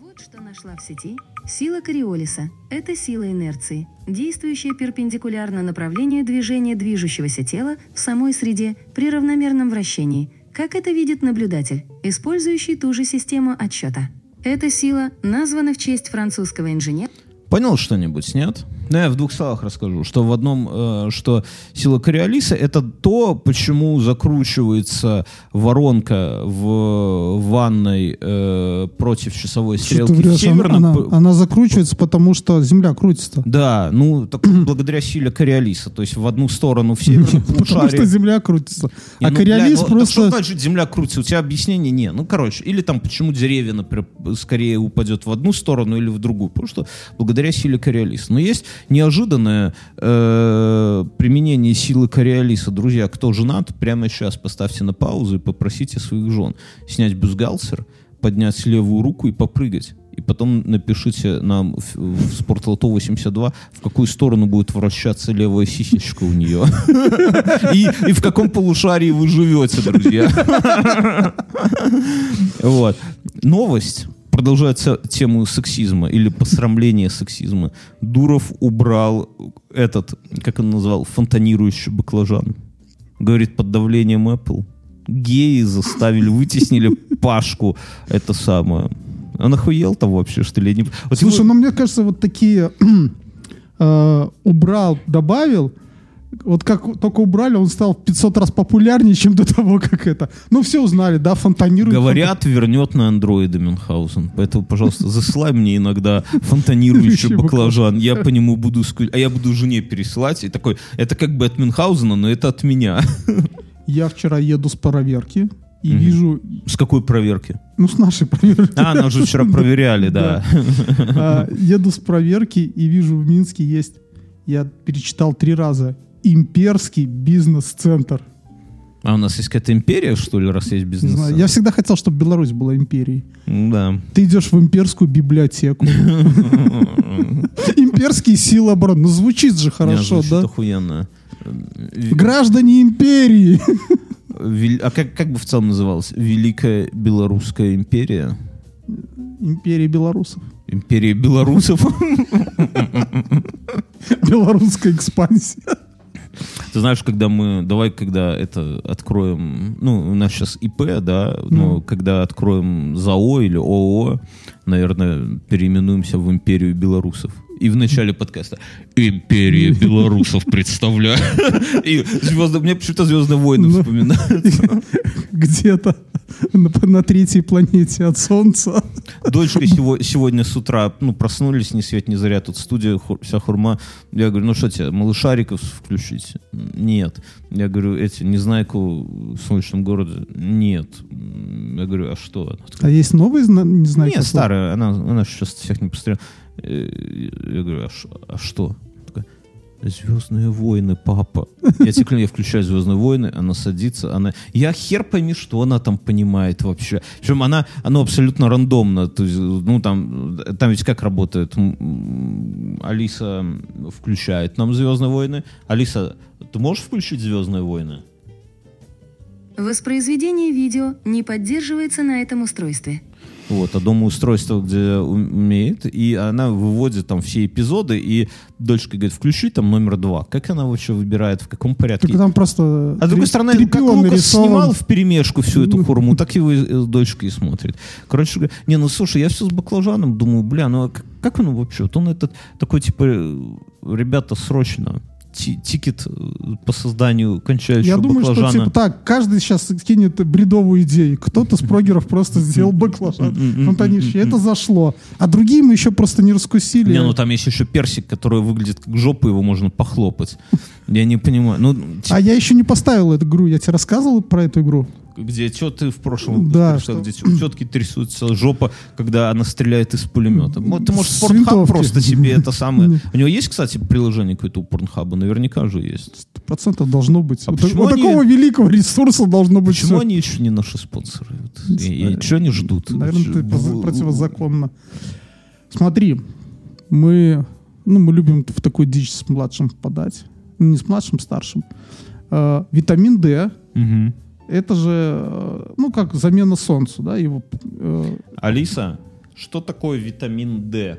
Вот что нашла в сети. Сила Кориолиса – это сила инерции, действующая перпендикулярно направлению движения движущегося тела в самой среде при равномерном вращении, как это видит наблюдатель, использующий ту же систему отсчета. Эта сила названа в честь французского инженера. Понял что-нибудь, нет? Ну, я в двух словах расскажу, что в одном, э, что сила Кориолиса это то, почему закручивается воронка в ванной э, против часовой Что стрелки ты в? Она, северном. она- п- она закручивается, потому что Земля крутится. Да, ну, так благодаря силе Кориолиса. То есть в одну сторону в северном Потому что. Земля крутится. А ну, Кориолис ну, так что просто... значит земля крутится? У тебя объяснения не. Ну, короче, или там почему деревья, например, скорее упадет в одну сторону или в другую. Потому что благодаря силе Кориолиса. Но есть неожиданное э, применение силы Кориолиса. Друзья, кто женат, прямо сейчас поставьте на паузу и попросите своих жен снять бюстгальтер, поднять левую руку и попрыгать. И потом напишите нам в, в Спортлото 82, в какую сторону будет вращаться левая сисечка у нее. И, в каком полушарии вы живете, друзья. Вот. Новость продолжается тему сексизма или посрамления сексизма. Дуров убрал этот, как он назвал, фонтанирующий баклажан. Говорит, под давлением Apple. Геи заставили, вытеснили Пашку. Это самое. Он охуел там вообще, что ли? Вот Слушай, его- ну мне кажется, вот такие э, убрал, добавил, вот как только убрали, он стал в 500 раз популярнее, чем до того, как это. Ну, все узнали, да, фонтанирует. Говорят, вернет на андроиды Мюнхгаузен. Поэтому, пожалуйста, засылай мне иногда фонтанирующий баклажан. Я по нему буду... А я буду жене пересылать. И такой, это как бы от Мюнхгаузена, но это от меня. Я вчера еду с проверки и Мгм. вижу, С какой проверки? ну, с нашей проверки. А, нас же вчера проверяли, да. А, Еду с проверки и вижу, в Минске есть, я перечитал три раза, имперский бизнес-центр. А у нас есть какая-то империя, что ли, раз есть Не бизнес? знаю, я всегда хотел, чтобы Беларусь была империей. Да. Ты идешь в имперскую библиотеку. Имперские силы обороны. Ну, звучит же Не, хорошо, да? охуенно. Граждане империи. А как, как бы в целом называлось? Великая Белорусская империя? Империя белорусов. Империя белорусов? Белорусская экспансия. Ты знаешь, когда мы, давай, когда это откроем, ну, у нас сейчас ИП, да, но Ну. когда откроем ЗАО или ООО, наверное, переименуемся в империю белорусов. И в начале подкаста «Империя белорусов представляю». И звезды, мне почему-то «Звездные войны» Ну. вспоминаются. Где-то на, на третьей планете от Солнца. Дочка сего- сегодня с утра, ну, проснулись, ни свет, ни заря, тут студия, ху- вся хурма. Я говорю, ну что тебе, малышариков включить? Нет. Я говорю, эти, Незнайку в солнечном городе? Нет. Я говорю, а что? Она такая, А есть новый, зна- не знаю. Нет, старая, она, она сейчас всех не посмотрела. Э, Я говорю, а, ш- а что? Звездные войны, папа. Я тебе я включаю Звездные войны, она садится, она. Я хер пойми, что она там понимает вообще. Причем она, она абсолютно рандомно. То есть, ну там, там ведь как работает? Алиса включает нам Звездные войны. Алиса, ты можешь включить Звездные войны? Воспроизведение видео не поддерживается на этом устройстве. Вот, а дома устройство, где умеет, и она выводит там все эпизоды, и дочка говорит, включи там номер два. Как она вообще выбирает, в каком порядке? Так там просто А с другой стороны, как Лукас нарисован. снимал в перемешку всю эту Ну. хурму, так его и э, дочка и смотрит. Короче не, ну слушай, я все с баклажаном думаю, бля, ну а как, он вообще? Вот он этот такой, типа, э, ребята, срочно, тикет э, по созданию кончающего Я думаю, что баклажана. типа так, каждый сейчас кинет бредовую идею. Кто-то с прогеров просто сделал баклажан фонтанище. Это зашло. А другие мы еще просто не раскусили. Не, ну там есть еще персик, который выглядит как жопа, его можно похлопать. Я не понимаю. Ну, А я еще не поставил эту игру. Я тебе рассказывал про эту игру? Где что ты в прошлом Да, что- где тетки трясутся жопа, когда она стреляет из пулемета. Ты, может, С Порнхаб просто себе это самое... У него есть, кстати, приложение какое-то у Порнхаба? Наверняка же есть. Процентов должно быть. А почему они- такого великого ресурса должно быть Почему всё. они еще не наши спонсоры? Вот. И, и что они ждут? Наверное, Чё- это в- противозаконно. Смотри, мы, ну, мы любим в такую дичь с младшим впадать. Ну, не с младшим, старшим. Э, витамин D Мгм. Это же, э, ну, как замена солнцу, да, его э, Алиса, что такое витамин D?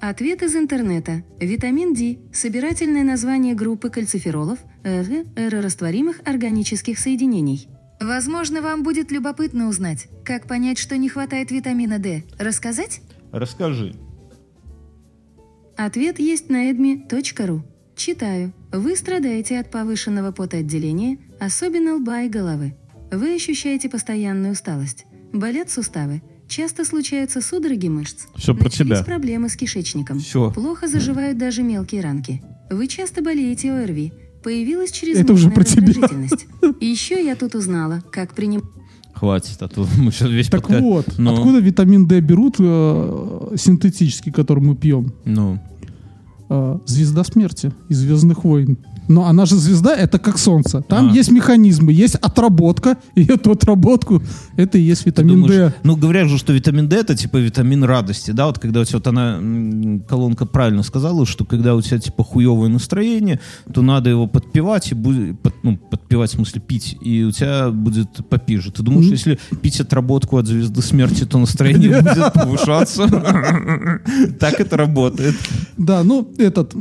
Ответ из интернета. Витамин D – собирательное название группы кальциферолов, РГ, растворимых органических соединений. Возможно, вам будет любопытно узнать, как понять, что не хватает витамина D. Рассказать? Расскажи. Ответ есть на edmi.ru. Читаю. Вы страдаете от повышенного потоотделения, особенно лба и головы. Вы ощущаете постоянную усталость. Болят суставы. Часто случаются судороги мышц. Всё про тебя. проблемы с кишечником. Всё. Плохо заживают даже мелкие ранки. Вы часто болеете ОРВИ. Появилась Это чрезмерная уже про тебя. раздражительность. И еще я тут узнала, как принимать Хватит, а то мы сейчас весь Так подка- вот, Ну, откуда витамин D берут э, синтетический, который мы пьем? Ну, Э, звезда смерти из Звездных войн. Но она же звезда, это как солнце. Там А. есть механизмы, есть отработка, и эту отработку это и есть витамин думаешь- D. ну, говорят же, что витамин D это типа витамин радости, да, вот когда у тебя вот она, колонка правильно сказала, что когда у тебя типа хуевое настроение, то надо его подпивать и будет, под- ну, подпивать в смысле пить, и у тебя будет попиже. Ты думаешь, если пить отработку от звезды смерти, то настроение будет повышаться? Так это работает. Да, ну этот,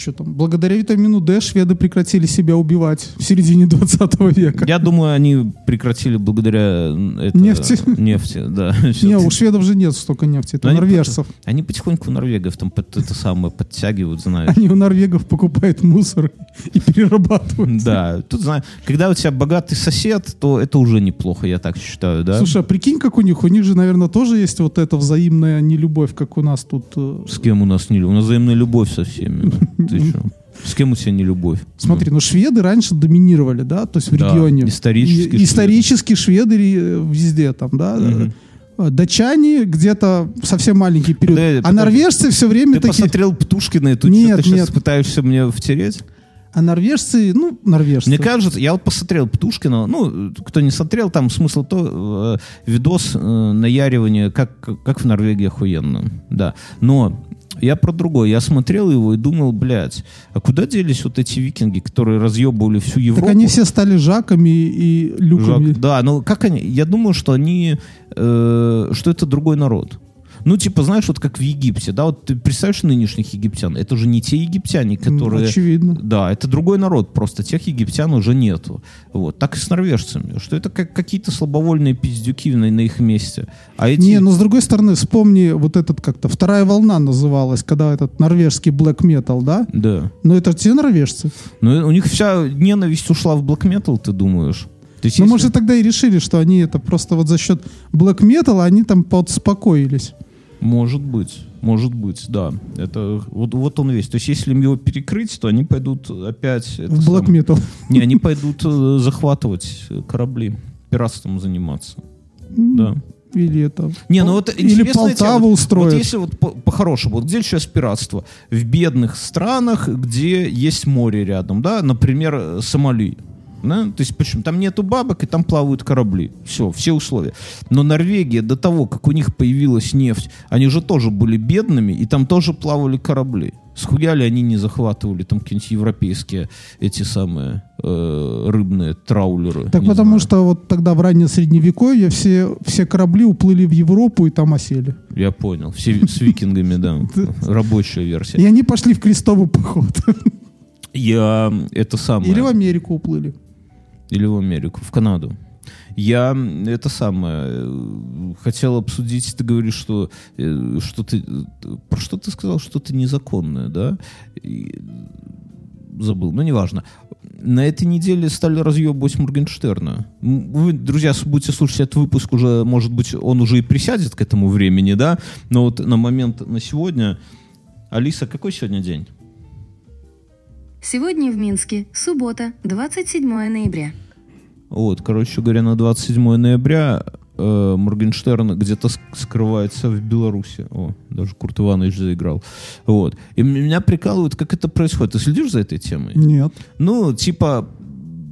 что там, благодаря витамину D шведы прекратили себя убивать в середине 20 века. Я думаю, они прекратили благодаря это- Нефти. Нефти, да. Не, у шведов же нет столько нефти, это Но у норвежцев. Они потихоньку норвегов там под это самое подтягивают, знаешь. Они у норвегов покупают мусор и перерабатывают. Да, тут знаю, когда у тебя богатый сосед, то это уже неплохо, я так считаю, да? Слушай, а прикинь, как у них? У них же, наверное, тоже есть вот эта взаимная нелюбовь, как у нас тут. э, С кем у нас не любовь? У нас взаимная любовь со всеми. Ты что? С кем у тебя не любовь? Смотри, ну шведы раньше доминировали, да, то есть в Да, регионе. исторически И- шведы. исторически шведы ре- везде там, да. Э, Датчане где-то совсем маленький период. Подожди, а норвежцы все время Ты такие. посмотрел Птушкина, и тут Нет, что ты сейчас нет. пытаешься мне втереть? А норвежцы, ну, норвежцы. Мне кажется, я вот посмотрел Птушкина, ну, кто не смотрел, там смысл то, э, видос э, наяривания, как, как в Норвегии охуенно, да. Но я про другое, я смотрел его и думал, блядь, а куда делись вот эти викинги, которые разъебывали всю Европу? Так они все стали жаками и люками. Жак- да, ну как они? Я думаю, что они, э, что это другой народ. Ну, типа, знаешь, вот как в Египте, да, вот ты представляешь нынешних египтян, это же не те египтяне, Ну, которые... очевидно. Да, это другой народ, просто тех египтян уже нету. Вот. Так и с норвежцами, что это как какие-то слабовольные пиздюки на, на их месте. А эти... Не, ну с другой стороны, вспомни вот этот как-то вторая волна называлась, когда этот норвежский black metal, да? Да. Но это те норвежцы. Ну, у них вся ненависть ушла в black metal, ты думаешь? То есть, Ну, если- может, тогда и решили, что они это просто вот за счет black metal они там подспокоились. Может быть, может быть, да. Это вот, вот он весь. То есть, если им его перекрыть, то они пойдут опять. в самое- metal. Не, они пойдут э, захватывать корабли, пиратством заниматься. Да. Или это... Не, ну вот Или. Полтаву Вот- устроят. Вот если вот по- по-хорошему, вот где сейчас пиратство? В бедных странах, где есть море рядом, да, например, э, Сомали. Да? То есть почему? Там нету бабок, и там плавают корабли. Все, все условия. Но Норвегия до того, как у них появилась нефть, они же тоже были бедными, и там тоже плавали корабли. Схуяли они не захватывали там какие-нибудь европейские эти самые э, рыбные траулеры. Так потому знаю. что вот тогда в раннее средневековье все, все корабли уплыли в Европу и там осели. Я понял. Все с викингами, да. Рабочая версия. И они пошли в крестовый поход. Я это самое. Или в Америку уплыли. Или в Америку, в Канаду. Я это самое э, хотел обсудить. Ты говоришь, что э, что ты про что ты сказал, что-то незаконное, да? И, забыл, но неважно. На этой неделе стали разъебывать Моргенштерна. Вы, друзья, будете слушать этот выпуск уже, может быть, он уже и присядет к этому времени, да? Но вот на момент на сегодня. Алиса, какой сегодня день? Сегодня в Минске, суббота, 27 ноября. Вот, короче говоря, на 27 ноября э, Моргенштерн где-то ск- скрывается в Беларуси. О, даже Курт Иванович заиграл. Вот. И меня прикалывает, как это происходит. Ты следишь за этой темой? Нет. Ну, типа,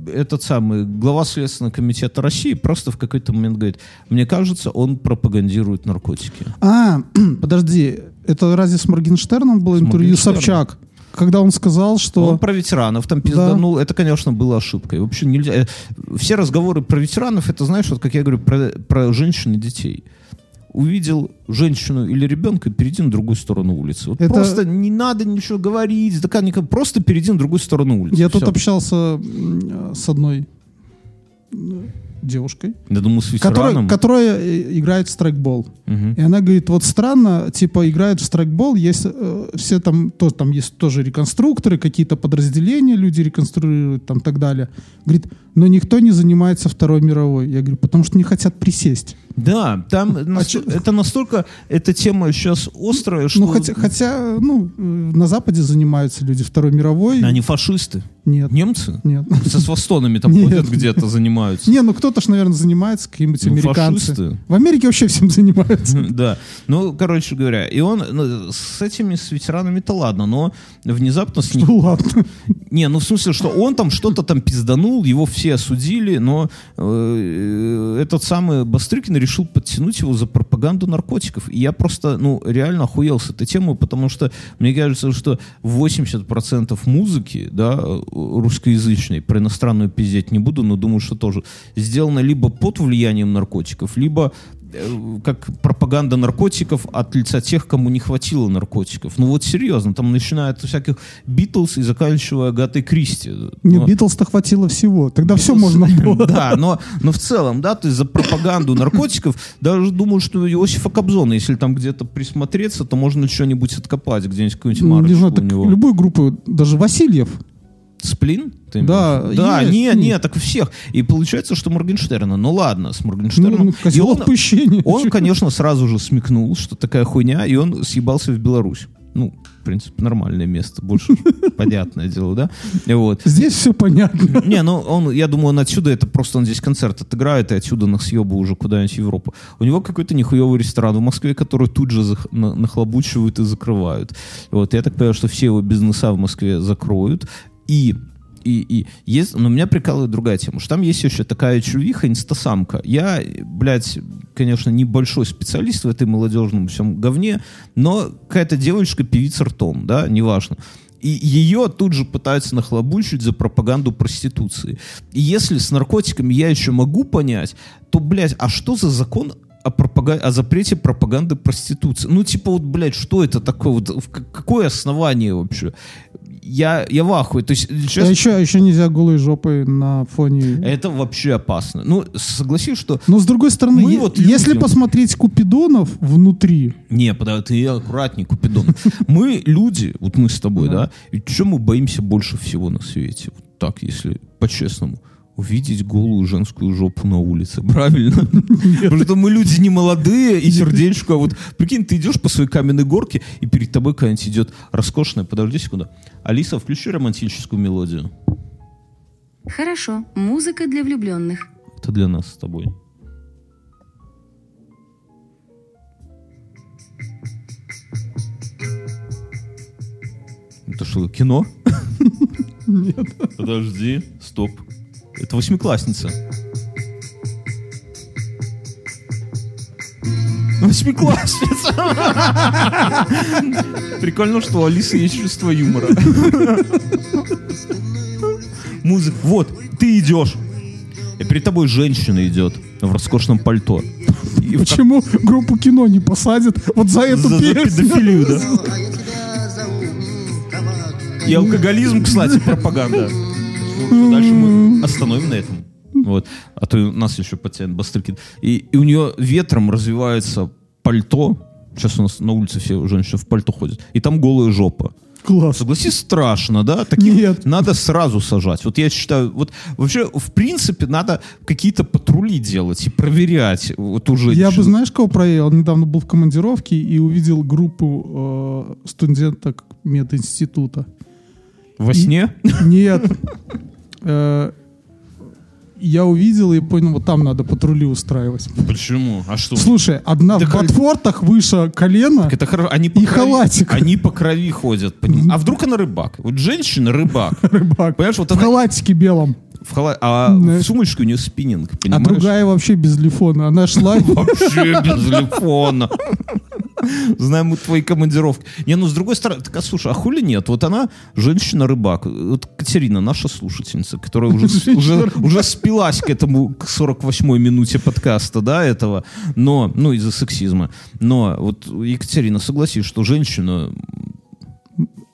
этот самый глава Следственного комитета России просто в какой-то момент говорит, мне кажется, он пропагандирует наркотики. А, подожди, это разве с Моргенштерном было С интервью Моргенштерном. Собчак? Когда он сказал, что... Он про ветеранов там пизданул. Это, конечно, было ошибкой. Вообще нельзя. э, Все разговоры про ветеранов, это, знаешь, вот как я говорю, про, про женщин и детей. Увидел женщину или ребенка, перейди на другую сторону улицы. Вот Это- Просто не надо ничего говорить, да как просто перейди на другую сторону улицы. Я тут Всё. общался м, с одной девушкой, Я думаю, с которая, которая э, играет в страйкбол. Мгм. И она говорит, вот странно, типа играют в страйкбол, есть э, все там, то, там есть тоже реконструкторы, какие-то подразделения люди реконструируют, там так далее. Говорит, но никто не занимается Второй мировой. Я говорю, потому что не хотят присесть. Да, там нас- чё- это настолько, эта тема сейчас острая, что Ну, хотя, хотя, ну, э, на Западе занимаются люди Второй мировой. они фашисты. Нет, Немцы? нет. Со свастонами там ходят где-то, занимаются. Не, ну кто-то ж, наверное, занимается, какие-нибудь Ну, американцы. фашисты. В Америке вообще всем занимаются. Да. Ну, короче говоря, и он ну, с этими, с ветеранами-то ладно, но внезапно с них... Ну ладно. Не, ну в смысле, что он там что-то там пизданул, его все осудили, но э, этот самый Бастрыкин решил подтянуть его за пропаганду наркотиков. И я просто, ну, реально охуел с этой темой, потому что мне кажется, что 80% музыки, да, русскоязычной, про иностранную пиздеть не буду, но думаю, что тоже, сделано либо под влиянием наркотиков, либо э, как пропаганда наркотиков от лица тех, кому не хватило наркотиков. Ну вот серьезно, там начиная от всяких Битлз и заканчивая Агатой Кристи. Не, Но- Битлз-то хватило всего. Тогда все Битлз- можно было. Да, но, но в целом, да, то есть за пропаганду наркотиков, даже думаю, что Иосифа Кобзона, если там где-то присмотреться, то можно что-нибудь откопать, где-нибудь какую-нибудь Ну, марочку Не знаю, у него. любую группу, даже Васильев. Сплин? Ты Да, имеешь? Да, есть, не, есть. не, так у всех. И получается, что Моргенштерна, ну ладно, с Моргенштерном. ну, И он- отпущения. Он, конечно, сразу же смекнул, что такая хуйня, и он съебался в Беларусь. Ну, в принципе, нормальное место, больше понятное дело, да? Вот. Здесь все понятно. Не, ну он, я думаю, он отсюда, это просто он здесь концерт отыграет, и отсюда на съебу уже куда-нибудь в Европу. У него какой-то нихуевый ресторан в Москве, который тут же зах- на- нахлобучивают и закрывают. Вот, я так понимаю, что все его бизнеса в Москве закроют. И и, и есть, но меня прикалывает другая тема, что там есть еще такая чувиха, инстасамка. Я, блядь, конечно, небольшой специалист в этой молодежном всем говне, но какая-то девочка, певица ртом, да, неважно. И ее тут же пытаются нахлобучить за пропаганду проституции. И если с наркотиками я еще могу понять, то, блядь, а что за закон о, пропага- о запрете пропаганды проституции? Ну, типа, вот, блядь, что это такое? Вот, в какое основание вообще? Я, я в ахуе. То есть, А честно, еще, еще нельзя голой жопой на фоне... это вообще опасно. Ну, согласись, что... Но с другой стороны, Мы е- вот если люди- посмотреть Купидонов внутри, Не, подожди, ты аккуратней, Купидон. Мы люди, вот мы с тобой, да, и чем мы боимся больше всего на свете? Вот так, если по-честному. Увидеть голую женскую жопу на улице, правильно? Потому что мы люди не молодые и сердечко. а Вот прикинь, ты идешь по своей каменной горке, и перед тобой какая-нибудь идет роскошная. Подожди секунду. Алиса, включи романтическую мелодию. Хорошо, музыка для влюбленных. Это для нас с тобой. Это что, кино? Нет. Подожди, стоп. Это восьмиклассница. Восьмиклассница! Прикольно, что у Алисы есть чувство юмора. Музыка. Вот, ты идешь. И перед тобой женщина идет в роскошном пальто. И почему группу кино не посадят вот за эту за, за педофилию, да? И алкоголизм, кстати, пропаганда. Ну, Дальше мы остановим на этом. Вот. А то у нас еще пациент Бастрыкин. И, и у нее ветром развивается пальто. Сейчас у нас на улице все женщины в пальто ходят. И там голая жопа. Класс. Согласись, страшно, да? Таких Нет. надо сразу сажать. Вот я считаю, вот вообще, в принципе, надо какие-то патрули делать и проверять вот уже. Я бы, знаешь, кого проверил? Он недавно был в командировке и увидел группу э, студенток мединститута. Во сне? Нет. Э, Я увидел и понял, вот там надо патрули устраивать. Почему? А что? Слушай, одна Так в ботфортах выше колена. Так это хорошо. Они по И крови, халатик. Они по крови ходят. поним- А вдруг она рыбак? Вот женщина рыбак. Рыбак. Понимаешь, вот В она халатике белом. в хала- а Да. в сумочке у нее спиннинг, А понимаешь? другая вообще без лифона. Она шла... Вообще без телефона. Знаем мы твои командировки. Не, ну с другой стороны, так, а слушай, а хули нет? Вот она женщина-рыбак. Вот Катерина, наша слушательница, которая уже, уже, уже спилась к этому, к 48-й минуте подкаста, да, этого, но, ну, из-за сексизма. Но вот, Екатерина, согласись, что женщина...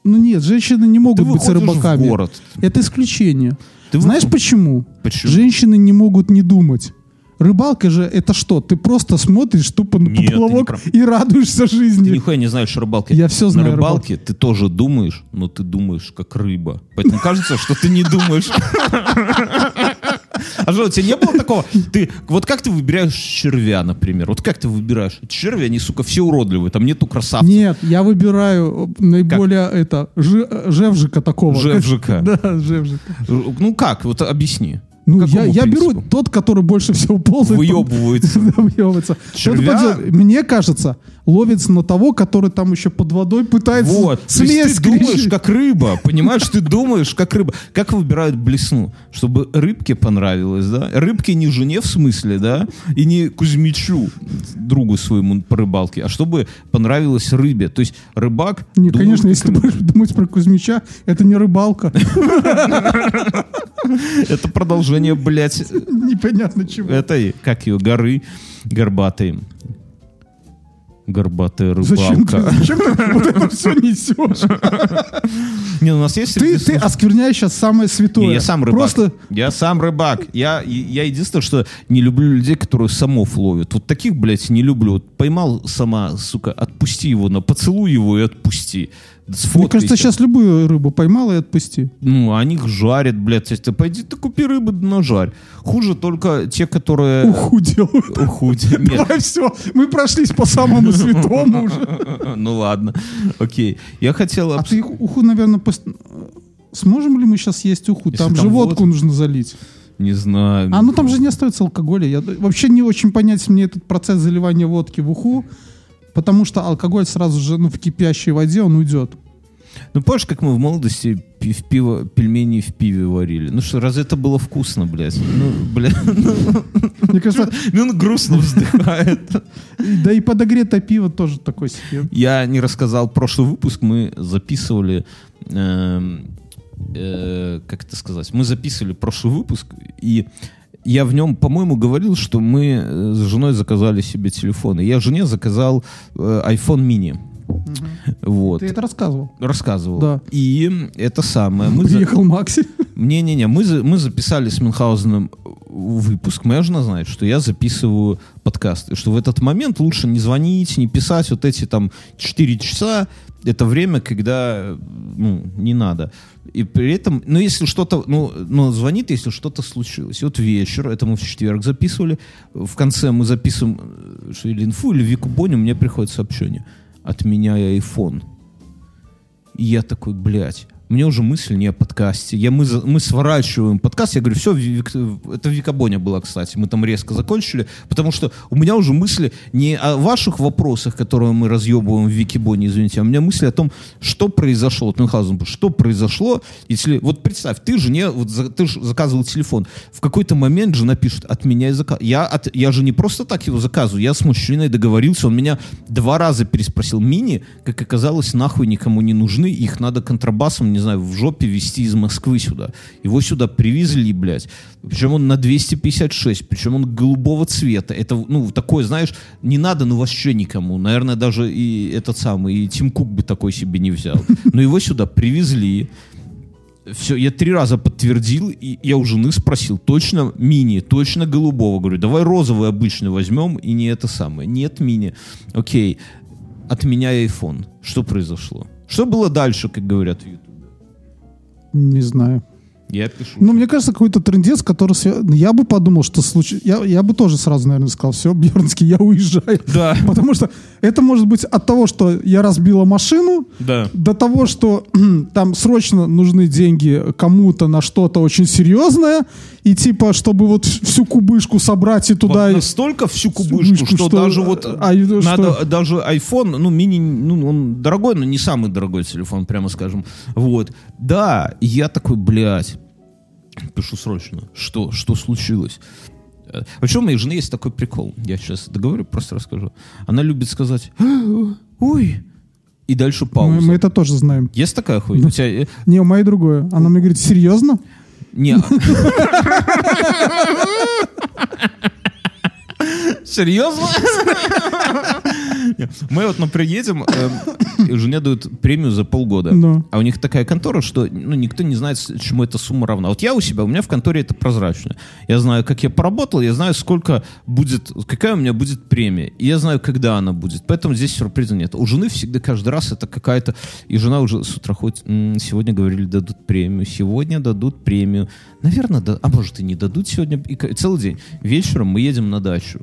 Ну нет, женщины не Ты могут быть выходишь рыбаками. в город, Это исключение. Ты Знаешь выход- почему? Почему? Женщины не могут не думать. Рыбалка же это что? Ты просто смотришь тупо на Нет, ты не поплавок прав. и радуешься Ты жизни. нихуя не знаешь о рыбалке. Я всё знаю На рыбалке ты тоже думаешь, но ты думаешь как рыба. Поэтому кажется, что ты не думаешь. А что, у тебя не было такого? Ты, вот как ты выбираешь червя, например? Вот как ты выбираешь? Черви, они, сука, все уродливые, там нету красавцев. Нет, я выбираю э, наиболее это жи- э, жевжика такого. Жевжика. Да, жевжика. Ну как? Вот объясни. Ну, я, я беру тот, который больше всего ползает. Выебывается. Выебывается. Мне кажется, ловится на того, который там еще под водой пытается Вот. Слезть. ты думаешь, как рыба. Понимаешь, ты думаешь, как рыба. Как выбирают блесну? Чтобы рыбке понравилось, да? Рыбке не жене в смысле, да? И не Кузьмичу, другу своему по рыбалке, а чтобы понравилось рыбе. То есть рыбак... Не, думает, конечно, если ты рыба. будешь думать про Кузьмича, это не рыбалка. Это продолжение, блядь, Непонятно чего. этой, как ее, горы горбатой. Горбатая Зачем ты, рыбалка. зачем ты вот это все несешь? Не, ну, у нас есть Ты, ты оскверняешь сейчас самое святое. Не, я сам рыбак. Просто Я сам рыбак. Я, я единственное, что не люблю людей, которые самов ловят. Вот таких, блядь, не люблю. Вот поймал сама, сука, отпусти его, на поцелуй его и отпусти. Мне Сфоткайся. кажется, сейчас любую рыбу поймал и отпусти. Ну, они их жарят, блядь. То есть Ты пойди, ты купи рыбы, на жарь. Хуже только те, которые... Уху делают. Ухудь. Нет. Давай все, мы прошлись по самому святому уже. Ну ладно. Окей. Я хотел... А ты уху, наверное, сможем ли мы сейчас есть уху? Если Там там же водку нужно залить. Не знаю. А ну там же не остается алкоголя. Я вообще не очень понять мне этот процесс заливания водки в уху, потому что алкоголь сразу же ну, в кипящей воде он уйдет. Ну, помнишь, как мы в молодости в пиво, пельмени в пиве варили? Ну что, разве это было вкусно, блядь? Ну, блядь, Мне кажется, ну, он грустно вздыхает. да и подогретое пиво тоже такой себе. Я не рассказал прошлый выпуск, мы записывали, эм, э, как это сказать, мы записывали прошлый выпуск, и я в нем, по-моему, говорил, что мы э, с женой заказали себе телефоны. Я жене заказал э, iPhone mini. Вот. Ты это рассказывал. Рассказывал. Да. И это самое. Мы за- Приехал Макси. Не-не-не, мы, за- мы записали с Мюнхгаузеном выпуск. Моя жена знает, что я записываю подкасты. Что в этот момент лучше не звонить, не писать вот эти там 4 часа. Это время, когда ну, не надо. И при этом, ну, если что-то, ну, ну, звонит, если что-то случилось. И вот вечер, это мы в четверг записывали. В конце мы записываем, э, что или инфу, или Вику Боню, мне приходит сообщение. Отменяй iPhone. И я такой, блядь, мне уже мысль не о подкасте. Я, мы, мы сворачиваем подкаст. Я говорю, все, это в Викабоне было, кстати. Мы там резко закончили, потому что у меня уже мысли не о ваших вопросах, которые мы разъебываем в Викибоне, извините, а у меня мысли о том, что произошло. Вот Мюнхгаузен, что произошло, если... Вот представь, ты жене, вот за- ты же заказывал телефон. В какой-то момент жена пишет, отменяй заказ. Я, от, я же не просто так его заказываю, я с мужчиной договорился, он меня два раза переспросил. Мини, как оказалось, нахуй никому не нужны, их надо контрабасом, не знаю, в жопе везти из Москвы сюда. Его сюда привезли, блядь. Причем он на 256, причем он голубого цвета. Это, ну, такое, знаешь, не надо, ну, вообще никому. Наверное, даже и этот самый, и Тим Кук бы такой себе не взял. Но его сюда привезли. Все, я три раза подтвердил, и я у жены спросил, точно мини, точно голубого. Говорю, давай розовый обычный возьмем, и не это самое. Нет мини. Окей, отменяй iPhone. Что произошло? Что было дальше, как говорят в? Не знаю. Я пишу. Ну, мне кажется, какой-то трендец, который... свя- Я бы подумал, что случай... Я, я бы тоже сразу, наверное, сказал, все, Бьернский, я уезжаю. Да. Потому что это может быть от того, что я разбила машину, Да. до того, что там срочно нужны деньги кому-то на что-то очень серьезное, и типа, чтобы вот всю кубышку собрать и туда... Вот настолько всю кубышку, кубышку, что, что, даже вот а, и что- надо даже iPhone, ну мини, ну он дорогой, но не самый дорогой телефон, прямо скажем. Вот, да, я такой, блядь, пишу срочно, что, что случилось? Э, Вообще у моей жены есть такой прикол, я сейчас договорю, просто расскажу. Она любит сказать, ой, и дальше мы, пауза. мы это тоже знаем. Есть такая хуйня? У тебя, э, Не, у моей другое. Она мне говорит, серьезно? Не. Серьезно? Мы вот, например, едем, э, и жене дают премию за полгода. Да. А у них такая контора, что ну, никто не знает, чему эта сумма равна. Вот я у себя, у меня в конторе это прозрачно. Я знаю, как я поработал, я знаю, сколько будет, какая у меня будет премия. И я знаю, когда она будет. Поэтому здесь сюрприза нет. У жены всегда каждый раз это какая-то... И жена уже с утра ходит, «М, сегодня говорили, дадут премию, сегодня дадут премию. Наверное, да, а может и не дадут сегодня. И целый день. Вечером мы едем на дачу.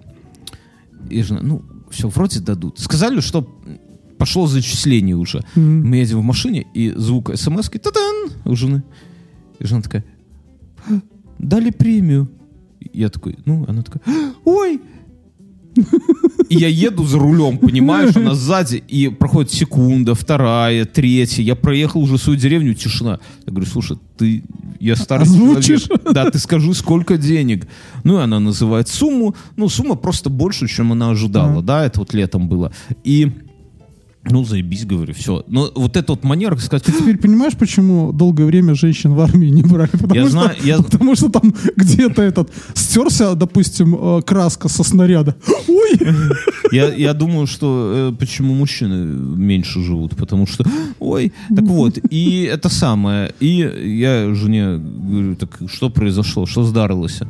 И жена, ну, все, вроде дадут. Сказали, что пошло зачисление уже. Мы едем в машине, и звук смс та-дан, у жены. И жена такая, «А, дали премию. Я такой, ну, она такая, «А, ой! И я еду за рулем, понимаешь, она сзади, и проходит секунда, вторая, третья. Я проехал уже свою деревню, тишина. Я говорю, слушай, ты, я старый Озвучишь? человек. Да, ты скажи, сколько денег. Ну, и она называет сумму. Ну, сумма просто больше, чем она ожидала, да, это вот летом было. И, ну, заебись, говорю, все. Но вот эта вот манера сказать, Ты теперь понимаешь, почему долгое время женщин в армии не брали? Потому, Я что, знаю, я- потому что там где-то этот стерся, допустим, э, краска со снаряда. Ой! Я, я думаю, что э, почему мужчины меньше живут, потому что, ой, так вот, и это самое, и я жене говорю, так что произошло, что здарилось?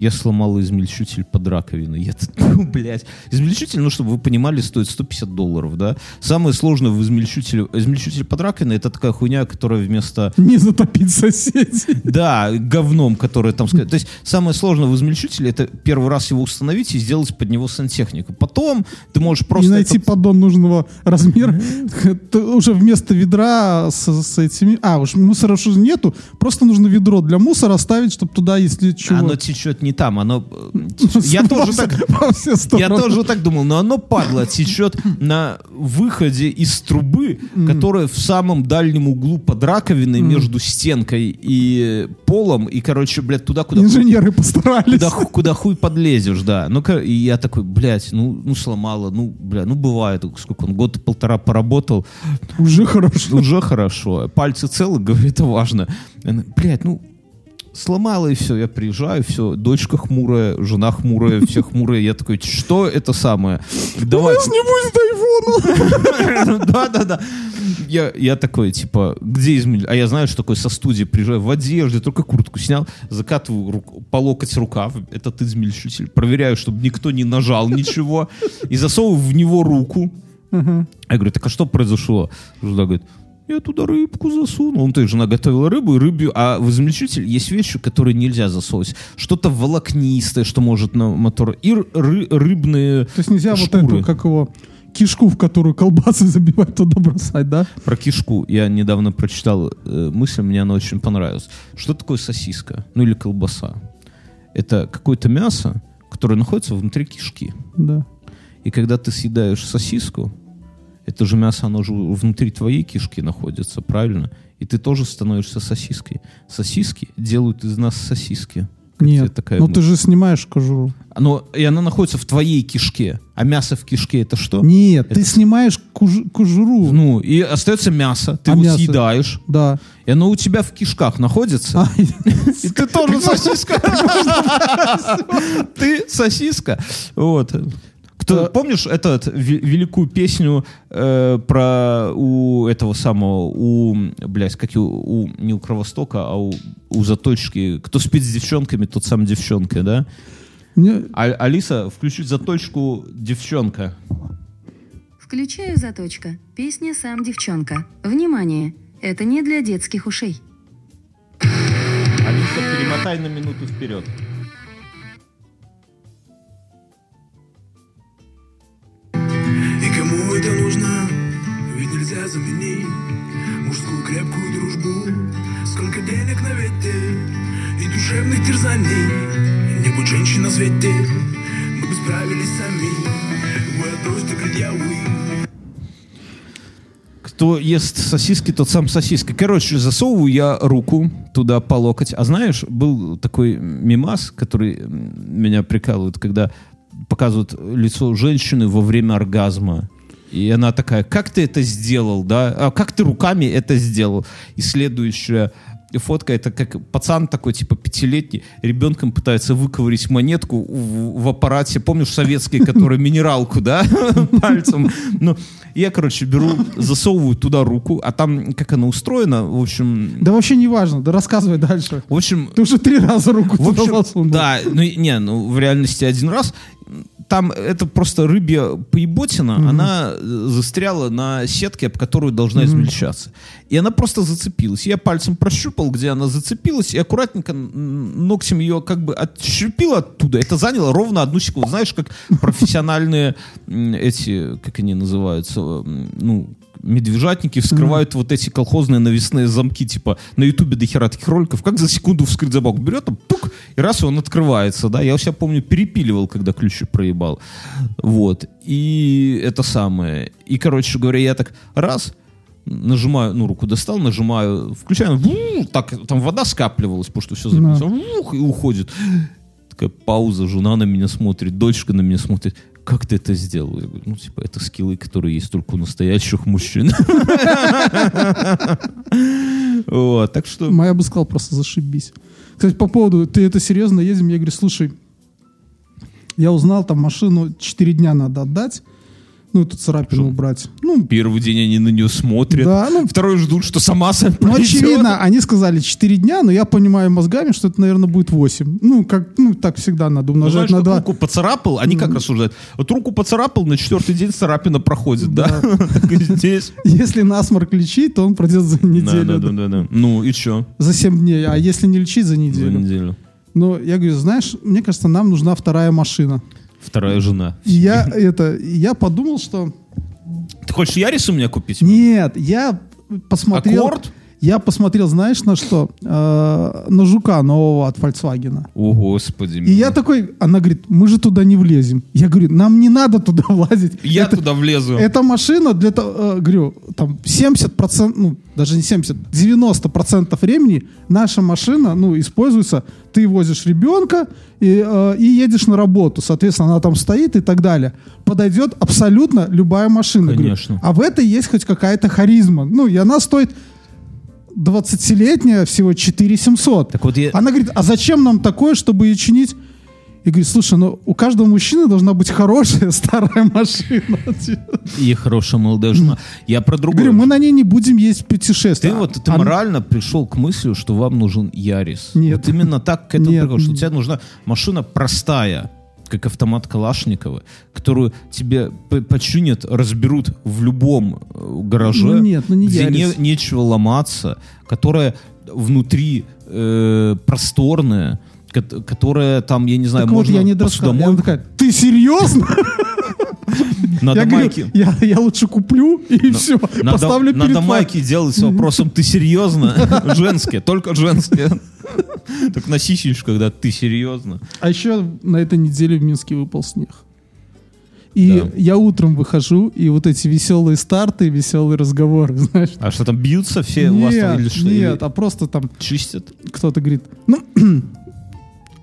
Я сломал измельчитель под раковиной. Я ну, блядь. Измельчитель, ну, чтобы вы понимали, стоит 150 долларов, да? Самое сложное в измельчителе... Измельчитель под раковиной — это такая хуйня, которая вместо Не затопить соседей. да, говном, которое там. То есть самое сложное в измельчителе это первый раз его установить и сделать под него сантехнику. Потом ты можешь И просто найти это- поддон нужного размера. Ты уже вместо ведра с, с этими... А, уж мусора уже нету. Просто нужно ведро для мусора ставить, чтобы туда, если чего... оно течет не там, оно э, течет- я тоже так я тоже так думал, но оно падла течет на выходе из трубы, которая в самом дальнем углу под раковиной между стенкой и полом, и короче, блядь, туда куда Инженеры постарались. Куда, ху- куда хуй подлезешь, да. Ну-ка, и я такой, блядь, ну, ну сломала, ну, бля, ну бывает, сколько он, год-полтора поработал, Уже хорошо. уже хорошо. Пальцы целы, говорю, это важно. Блядь, ну, сломала и все, я приезжаю, все, дочка хмурая, жена хмурая, все хмурые. Я такой, что это самое? Давай. У нас не будет айфона. Да-да-да. Я, я такой, типа, где измель? А я знаю, что такое со студии приезжаю в одежде, только куртку снял, закатываю рук- по локоть рукав, этот измельчитель, проверяю, чтобы никто не нажал ничего, и засовываю в него руку. Я говорю, так а что произошло? Жена говорит, я туда рыбку засунул. Ну, то есть жена готовила рыбу и рыбью, а в измельчитель есть вещи, которые нельзя засовывать. Что-то волокнистое, что может на мотор, и ры- рыбные То есть нельзя вот шкуры. эту, как его, кишку, в которую колбасы забивать, туда бросать, да? Про кишку я недавно прочитал э, мысль, мне она очень понравилась. Что такое сосиска? Ну или колбаса? Это какое-то мясо, которое находится внутри кишки. Да. И когда ты съедаешь сосиску, это же мясо, оно же внутри твоей кишки находится, правильно? И ты тоже становишься сосиской. Сосиски делают из нас сосиски. Нет, такая но ты мысль? же снимаешь кожуру. Оно, и она находится в твоей кишке. А мясо в кишке это что? Нет, ты снимаешь куж- кожуру. Ну, и остается мясо, ты А его мясо? съедаешь, Да. и оно у тебя в кишках находится. А, И ты тоже сосиска. Ты сосиска. Вот. Кто, помнишь этот ве- великую песню э, про у этого самого, у, блядь, как и у, у- не у Кровостока, а у, у Заточки, кто спит с девчонками, тот сам девчонка, да? мне- А, Алиса, включить Заточку девчонка. Включаю заточка. Песня «Сам девчонка». Внимание! Это не для детских ушей. Алиса, перемотай на минуту вперед. Кому это нужно? Ведь нельзя заменить мужскую крепкую дружбу. Сколько денег на ветер и душевных терзаний. Не будь женщин на свете, мы бы справились сами. Вы отбросьте предъявы. Кто ест сосиски, тот сам сосиска. Короче, засовываю я руку туда по локоть. А знаешь, был такой мимас, который меня прикалывает, когда показывают лицо женщины во время оргазма. И она такая, как ты это сделал, да? А как ты руками это сделал? И следующая фотка, это как пацан такой, типа, пятилетний, ребенком пытается выковырить монетку в, в аппарате, помнишь, советский, который минералку, да, пальцем. Ну, я, короче, беру, засовываю туда руку, а там, как она устроена, в общем... Да вообще не важно, да рассказывай дальше. В общем, Ты уже три раза руку в общем, да, ну не, ну в реальности один раз. Там это просто рыбья поеботина, она э, застряла на сетке, об которую должна измельчаться. И она просто зацепилась. Я пальцем прощупал, где она зацепилась, и аккуратненько ногтем ее как бы отщепил оттуда. Это заняло ровно одну секунду. Знаешь, как профессиональные эти, как они называются, м, ну, медвежатники вскрывают вот эти колхозные навесные замки, типа на ютубе до хера таких роликов, как за секунду вскрыть замок. Берет там, пук, и раз и он открывается, да. Я у себя помню, перепиливал, когда ключи проебал. Вот. И это самое. И, короче говоря, я так раз, нажимаю, ну, руку достал, нажимаю, включаю, ву, так, там вода скапливалась, потому что все Да. записано, вух, и уходит. Такая пауза, жена на меня смотрит, дочка на меня смотрит. Как ты это сделал? Я говорю, ну, типа, это скиллы, которые есть только у настоящих мужчин. Вот, так что... Моя бы сказал просто зашибись. Кстати, по поводу, ты это серьезно едем, я говорю, слушай, я узнал, там машину 4 дня надо отдать, ну, эту царапину убрать. Ну, Первый день они на нее смотрят. Да, ну- Второй ждут, что сама сам ну, очевидно, они сказали 4 дня, но я понимаю мозгами, что это, наверное, будет 8. Ну, как, ну, так всегда надо Ну, умножать знаешь, на вот 2. руку поцарапал, они как рассуждают? Вот руку поцарапал, на четвертый день царапина проходит, да? Здесь. Если насморк лечить, то он пройдет за неделю. да, да. да. Ну и что? За 7 дней. А если не лечить, за За неделю. неделю. Но я говорю, знаешь, мне кажется, нам нужна вторая машина. Вторая жена. Я это, я подумал, что Ты хочешь Ярис у меня купить? нет, я посмотрел. Аккорд? Я посмотрел, знаешь, на что? Э, на жука нового от Volkswagen. О, господи. И я такой, она говорит, мы же туда не влезем. Я говорю, нам не надо туда влазить. Я Это- туда влезу. Эта машина для того, э, говорю, там 70%, ну, даже не 70, 90% времени наша машина, ну, используется, ты возишь ребенка и, э, и едешь на работу, соответственно, она там стоит и так далее. Подойдет абсолютно любая машина. Говорю, Конечно. а в этой есть хоть какая-то харизма. Ну, и она стоит 20-летняя всего 4700. Так вот я- Она говорит, а зачем нам такое, чтобы ее чинить? И говорит, слушай, ну у каждого мужчины должна быть хорошая старая машина. И хорошая молодая жена. Я про другое. Говорю, мы на ней не будем в путешествия. Ты вот ты морально пришел к мысли, что вам нужен Ярис. Нет. Вот именно так к этому Нет. пришел, что тебе нужна машина простая, как автомат Калашникова, которую тебе починят, разберут в любом э, гараже, Ну нет, ну не где не- нечего ломаться, которая внутри э, просторная, которая там, я не знаю, Так вот, можно я не посудомойку, Она такая, ты серьезно? надо Я говорю, майки. я, я лучше куплю и все, поставлю надо перед майки делать с вопросом «ты серьезно?» Женские, только женские. Так на сисечку, когда «ты серьезно?» А еще на этой неделе в Минске выпал снег. И Да. я утром выхожу, и вот эти веселые старты, веселые разговоры, знаешь. А что там, бьются все у вас там или Нет, что? нет, Или а просто там чистят? кто-то говорит, ну,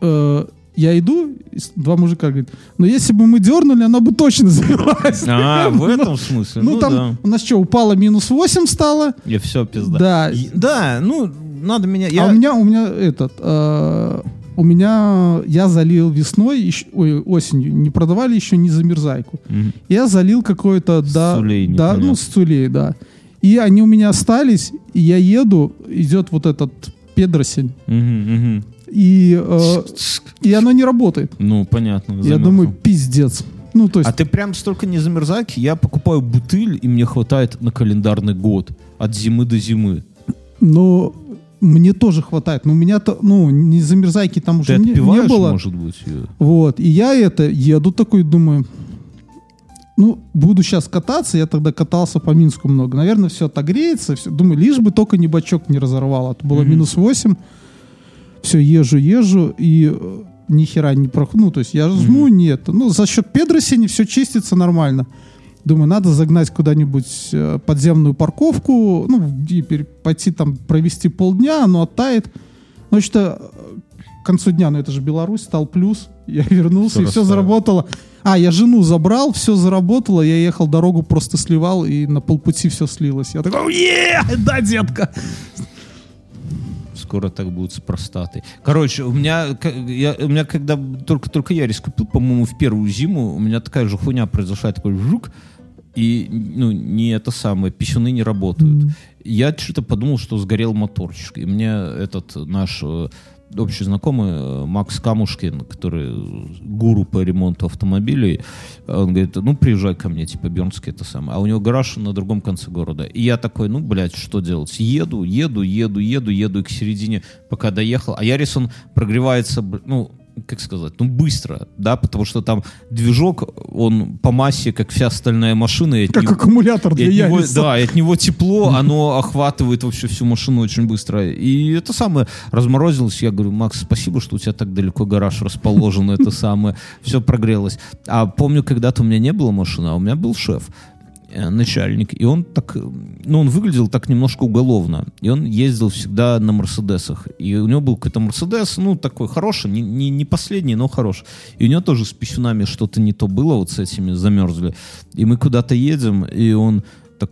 э, я иду, и с- два мужика говорят, ну если бы мы дернули, она бы точно завелась. А, в этом смысле? Ну, Ну там да. у нас что, упало минус 8 стало, Я все, пизда. Да. И- Да, ну, надо меня... а у меня, у меня этот, э, у меня, я залил весной, ещё- ой, осенью, не продавали еще ни замерзайку. Мгм. Я залил какой-то, да, Сулей, да, ну, стулей, да. И они у меня остались, и я еду, идет вот этот педросень, Мгм, мгм. И, э, и оно не работает. Ну, понятно. Я замерзло. думаю, пиздец. Ну, то есть, А ты прям столько не замерзайки? Я покупаю бутыль, и мне хватает на календарный год. От зимы до зимы. но мне тоже хватает. Но у меня-то, ну, не замерзайки там Ты уже не, не отпиваешь, было. может быть? её? Вот. И я это еду такой, думаю, ну, буду сейчас кататься. Я тогда катался по Минску много. Наверное, все отогреется. Всё. Думаю, лишь бы только не бачок не разорвало. А то было Мгм. минус 8. Все, езжу, езжу. И э, ни хера не прохожу. Ну, то есть я жму, нет. Ну, за счет педросени все чистится нормально. Думаю, надо загнать куда-нибудь э, подземную парковку, ну, и пойти там провести полдня, оно оттает. Ну, что э, к концу дня, ну это же Беларусь, стал плюс. Я вернулся, Всё и все заработало. А, я жену забрал, все заработало, я ехал дорогу, просто сливал, и на полпути все слилось. Я такой, е да, детка! Скоро так будет с простатой. Короче, у меня, я, у меня когда только, только Ярис купил, по-моему, в первую зиму, у меня такая же хуйня произошла, такой жук, и, ну, не это самое, писюны не работают. Я что-то подумал, что сгорел моторчик. И мне этот наш э, общий знакомый э, Макс Камушкин, который гуру по ремонту автомобилей, он говорит, ну, приезжай ко мне, типа, Бернский это самое. А у него гараж на другом конце города. И я такой, ну, блядь, что делать? Еду, еду, еду, еду, еду, и к середине, пока доехал. А Ярис, он прогревается, ну, как сказать, ну, быстро, да, потому что там движок, он по массе, как вся остальная машина, и Как него- аккумулятор и для от него, да, и от него тепло, оно охватывает вообще всю машину очень быстро. И это самое разморозилось. Я говорю, Макс, спасибо, что у тебя так далеко гараж расположен, это самое. Все прогрелось. А помню, когда-то у меня не было машины, а у меня был шеф начальник, и он так, э, ну, он выглядел так немножко уголовно, и он ездил всегда на Мерседесах, и у него был какой-то Мерседес, ну, такой хороший, не, не, не последний, но хороший, и у него тоже с писюнами что-то не то было, вот с этими замерзли, и мы куда-то едем, и он так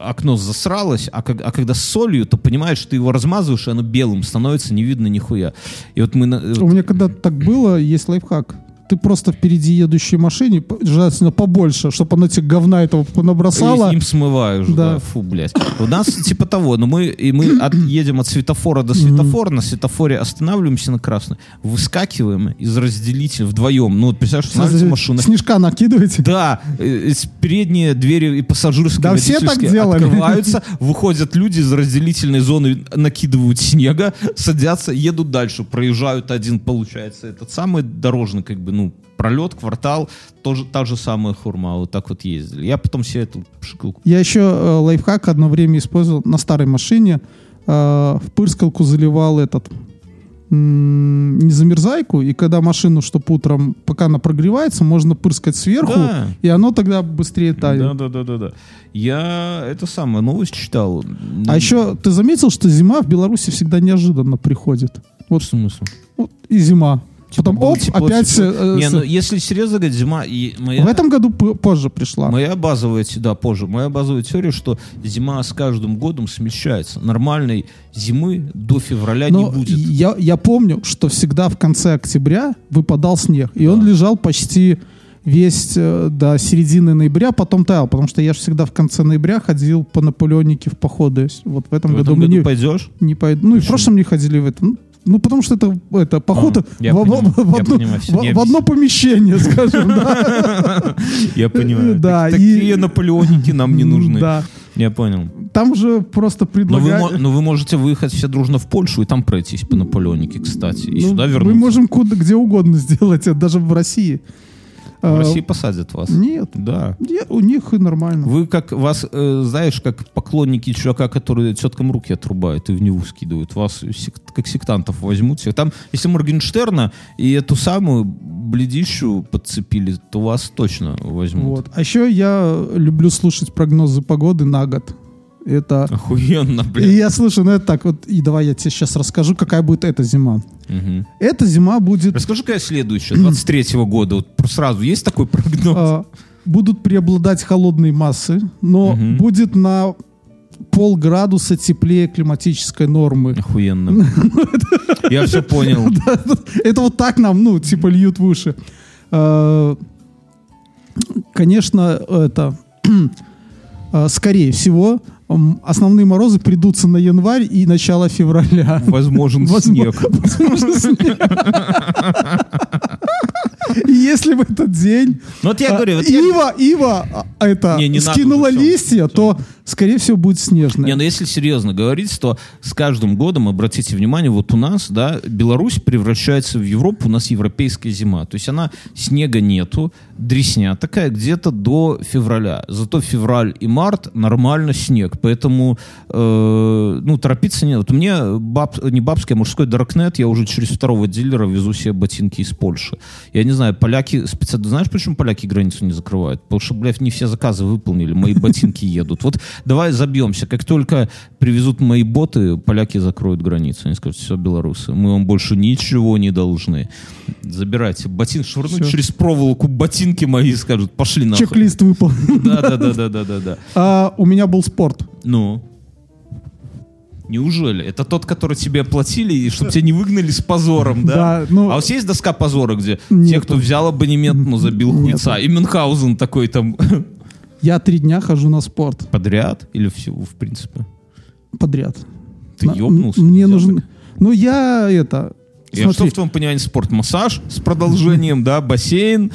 окно засралось, а, как- а когда с солью, то понимаешь, ты его размазываешь, и оно белым становится, не видно нихуя. И вот мы... э, У меня когда так было, есть лайфхак. Ты просто впереди едущей машине, желательно побольше, чтобы она тебе говна этого набросала. И им смываешь, да. Да. Фу, блядь. У нас типа того, но мы, и мы от- едем от светофора до светофора, на светофоре останавливаемся на красный, выскакиваем из разделителя вдвоем. Ну, вот представляешь, останавливается машина. Снежка накидываете. Да, э, передние двери и пассажирские Да, все так делали. открываются, выходят люди из разделительной зоны, накидывают снега, садятся, едут дальше, проезжают один, получается, этот самый дорожный, как бы, ну, пролет, квартал, тоже та же самая хурма, вот так вот ездили. Я потом себе эту пшикалку Я еще э, лайфхак одно время использовал на старой машине. Э, в пырскалку заливал этот м, незамерзайку, и когда машину, чтобы утром, пока она прогревается, можно пырскать сверху, Да. и оно тогда быстрее Да, тает. да, да, да, да. Я это самое новость читал. А еще ты заметил, что зима в Беларуси всегда неожиданно приходит? Вот, в смысле? вот и зима. Потом Было оп, тепло, опять... тепло. э, Не, ну если серьезно говорить, зима и моя... В этом году позже пришла. Моя базовая, да, позже. Моя базовая теория, что зима с каждым годом смещается. Нормальной зимы до февраля не Но будет. Я, я помню, что всегда в конце октября выпадал снег, и он лежал почти весь э, до середины ноября, потом таял, потому что я же всегда в конце ноября ходил по Наполеонике в походы. Вот в этом В году этом году не, пойдешь? не пойду. Ну и в прошлом не ходили в это. Ну, Ну, потому что это, это поход А, в, в- понимаю, в- понимаю, всё, в- в одно помещение, скажем, да. Я понимаю. Да, Такие наполеоники нам не нужны. Да. Я понял. Там же просто Но вы, предлагают... но вы можете выехать все дружно в Польшу и там пройтись по Наполеонике, кстати. И Ну, сюда Мы вернуться. можем куда, где угодно сделать это, даже в России. В А, России посадят вас. Нет. Да. Не, у них и нормально. Вы как вас, э, знаешь, как поклонники чувака, который теткам руки отрубает и в него скидывают. Вас сек- как сектантов возьмут. всех. Там, если Моргенштерна и эту самую бледищу подцепили, то вас точно возьмут. Вот. А еще я люблю слушать прогнозы погоды на год. Это... Охуенно, И блин. я слышу, ну это так вот, и давай я тебе сейчас расскажу, какая будет эта зима. Мгм. Эта зима будет... Расскажи, какая следующая, 23-го года. Вот сразу есть такой прогноз? а, будут преобладать холодные массы, но Мгм. будет на полградуса теплее климатической нормы. Охуенно. Я все понял. Это вот так нам, ну, типа льют в уши. А, Конечно, это... а, Скорее всего, основные морозы придутся на январь и начало февраля. Возможен снег. возможно, снег. И если в этот день Ну вот я а, говорю, вот я- Ива, Ива это Не, не надо скинула листья, то, скорее всего, будет снежная. Не, ну если серьезно говорить, то с каждым годом, обратите внимание, вот у нас, да, Беларусь превращается в Европу, у нас европейская зима. То есть она, снега нету, дресня такая где-то до февраля. Зато февраль и март нормально снег. Поэтому, э, ну, торопиться нет. Вот мне баб, не бабский, а мужской Даркнет, я уже через второго дилера везу себе ботинки из Польши. Я не знаю, поляки специально... Знаешь, почему поляки границу не закрывают? Потому что, блядь, не все заказы выполнили, мои ботинки едут. Вот давай забьемся. Как только привезут мои боты, поляки закроют границу. Они скажут, все, белорусы, мы вам больше ничего не должны. Забирайте ботинки, швырнуть Всё. через проволоку ботинки мои, скажут, пошли нахуй. Чек-лист выполнен. Да, да, да, да, да, да, да. А, у меня был спорт. Ну, Неужели? Это тот, который тебе оплатили, и чтобы тебя не выгнали с позором, да? Да, ну- А у вас есть доска позора, где те, Нету. кто взял абонемент, ну, забил хуйца? И Мюнхгаузен такой там Я три дня хожу на спорт подряд? Или всего, в принципе? подряд. Ты На- ёбнулся? Мне нужен... так? Ну, я это... И а что смотри, в твоем понимании спорт? Массаж с продолжением, да, бассейн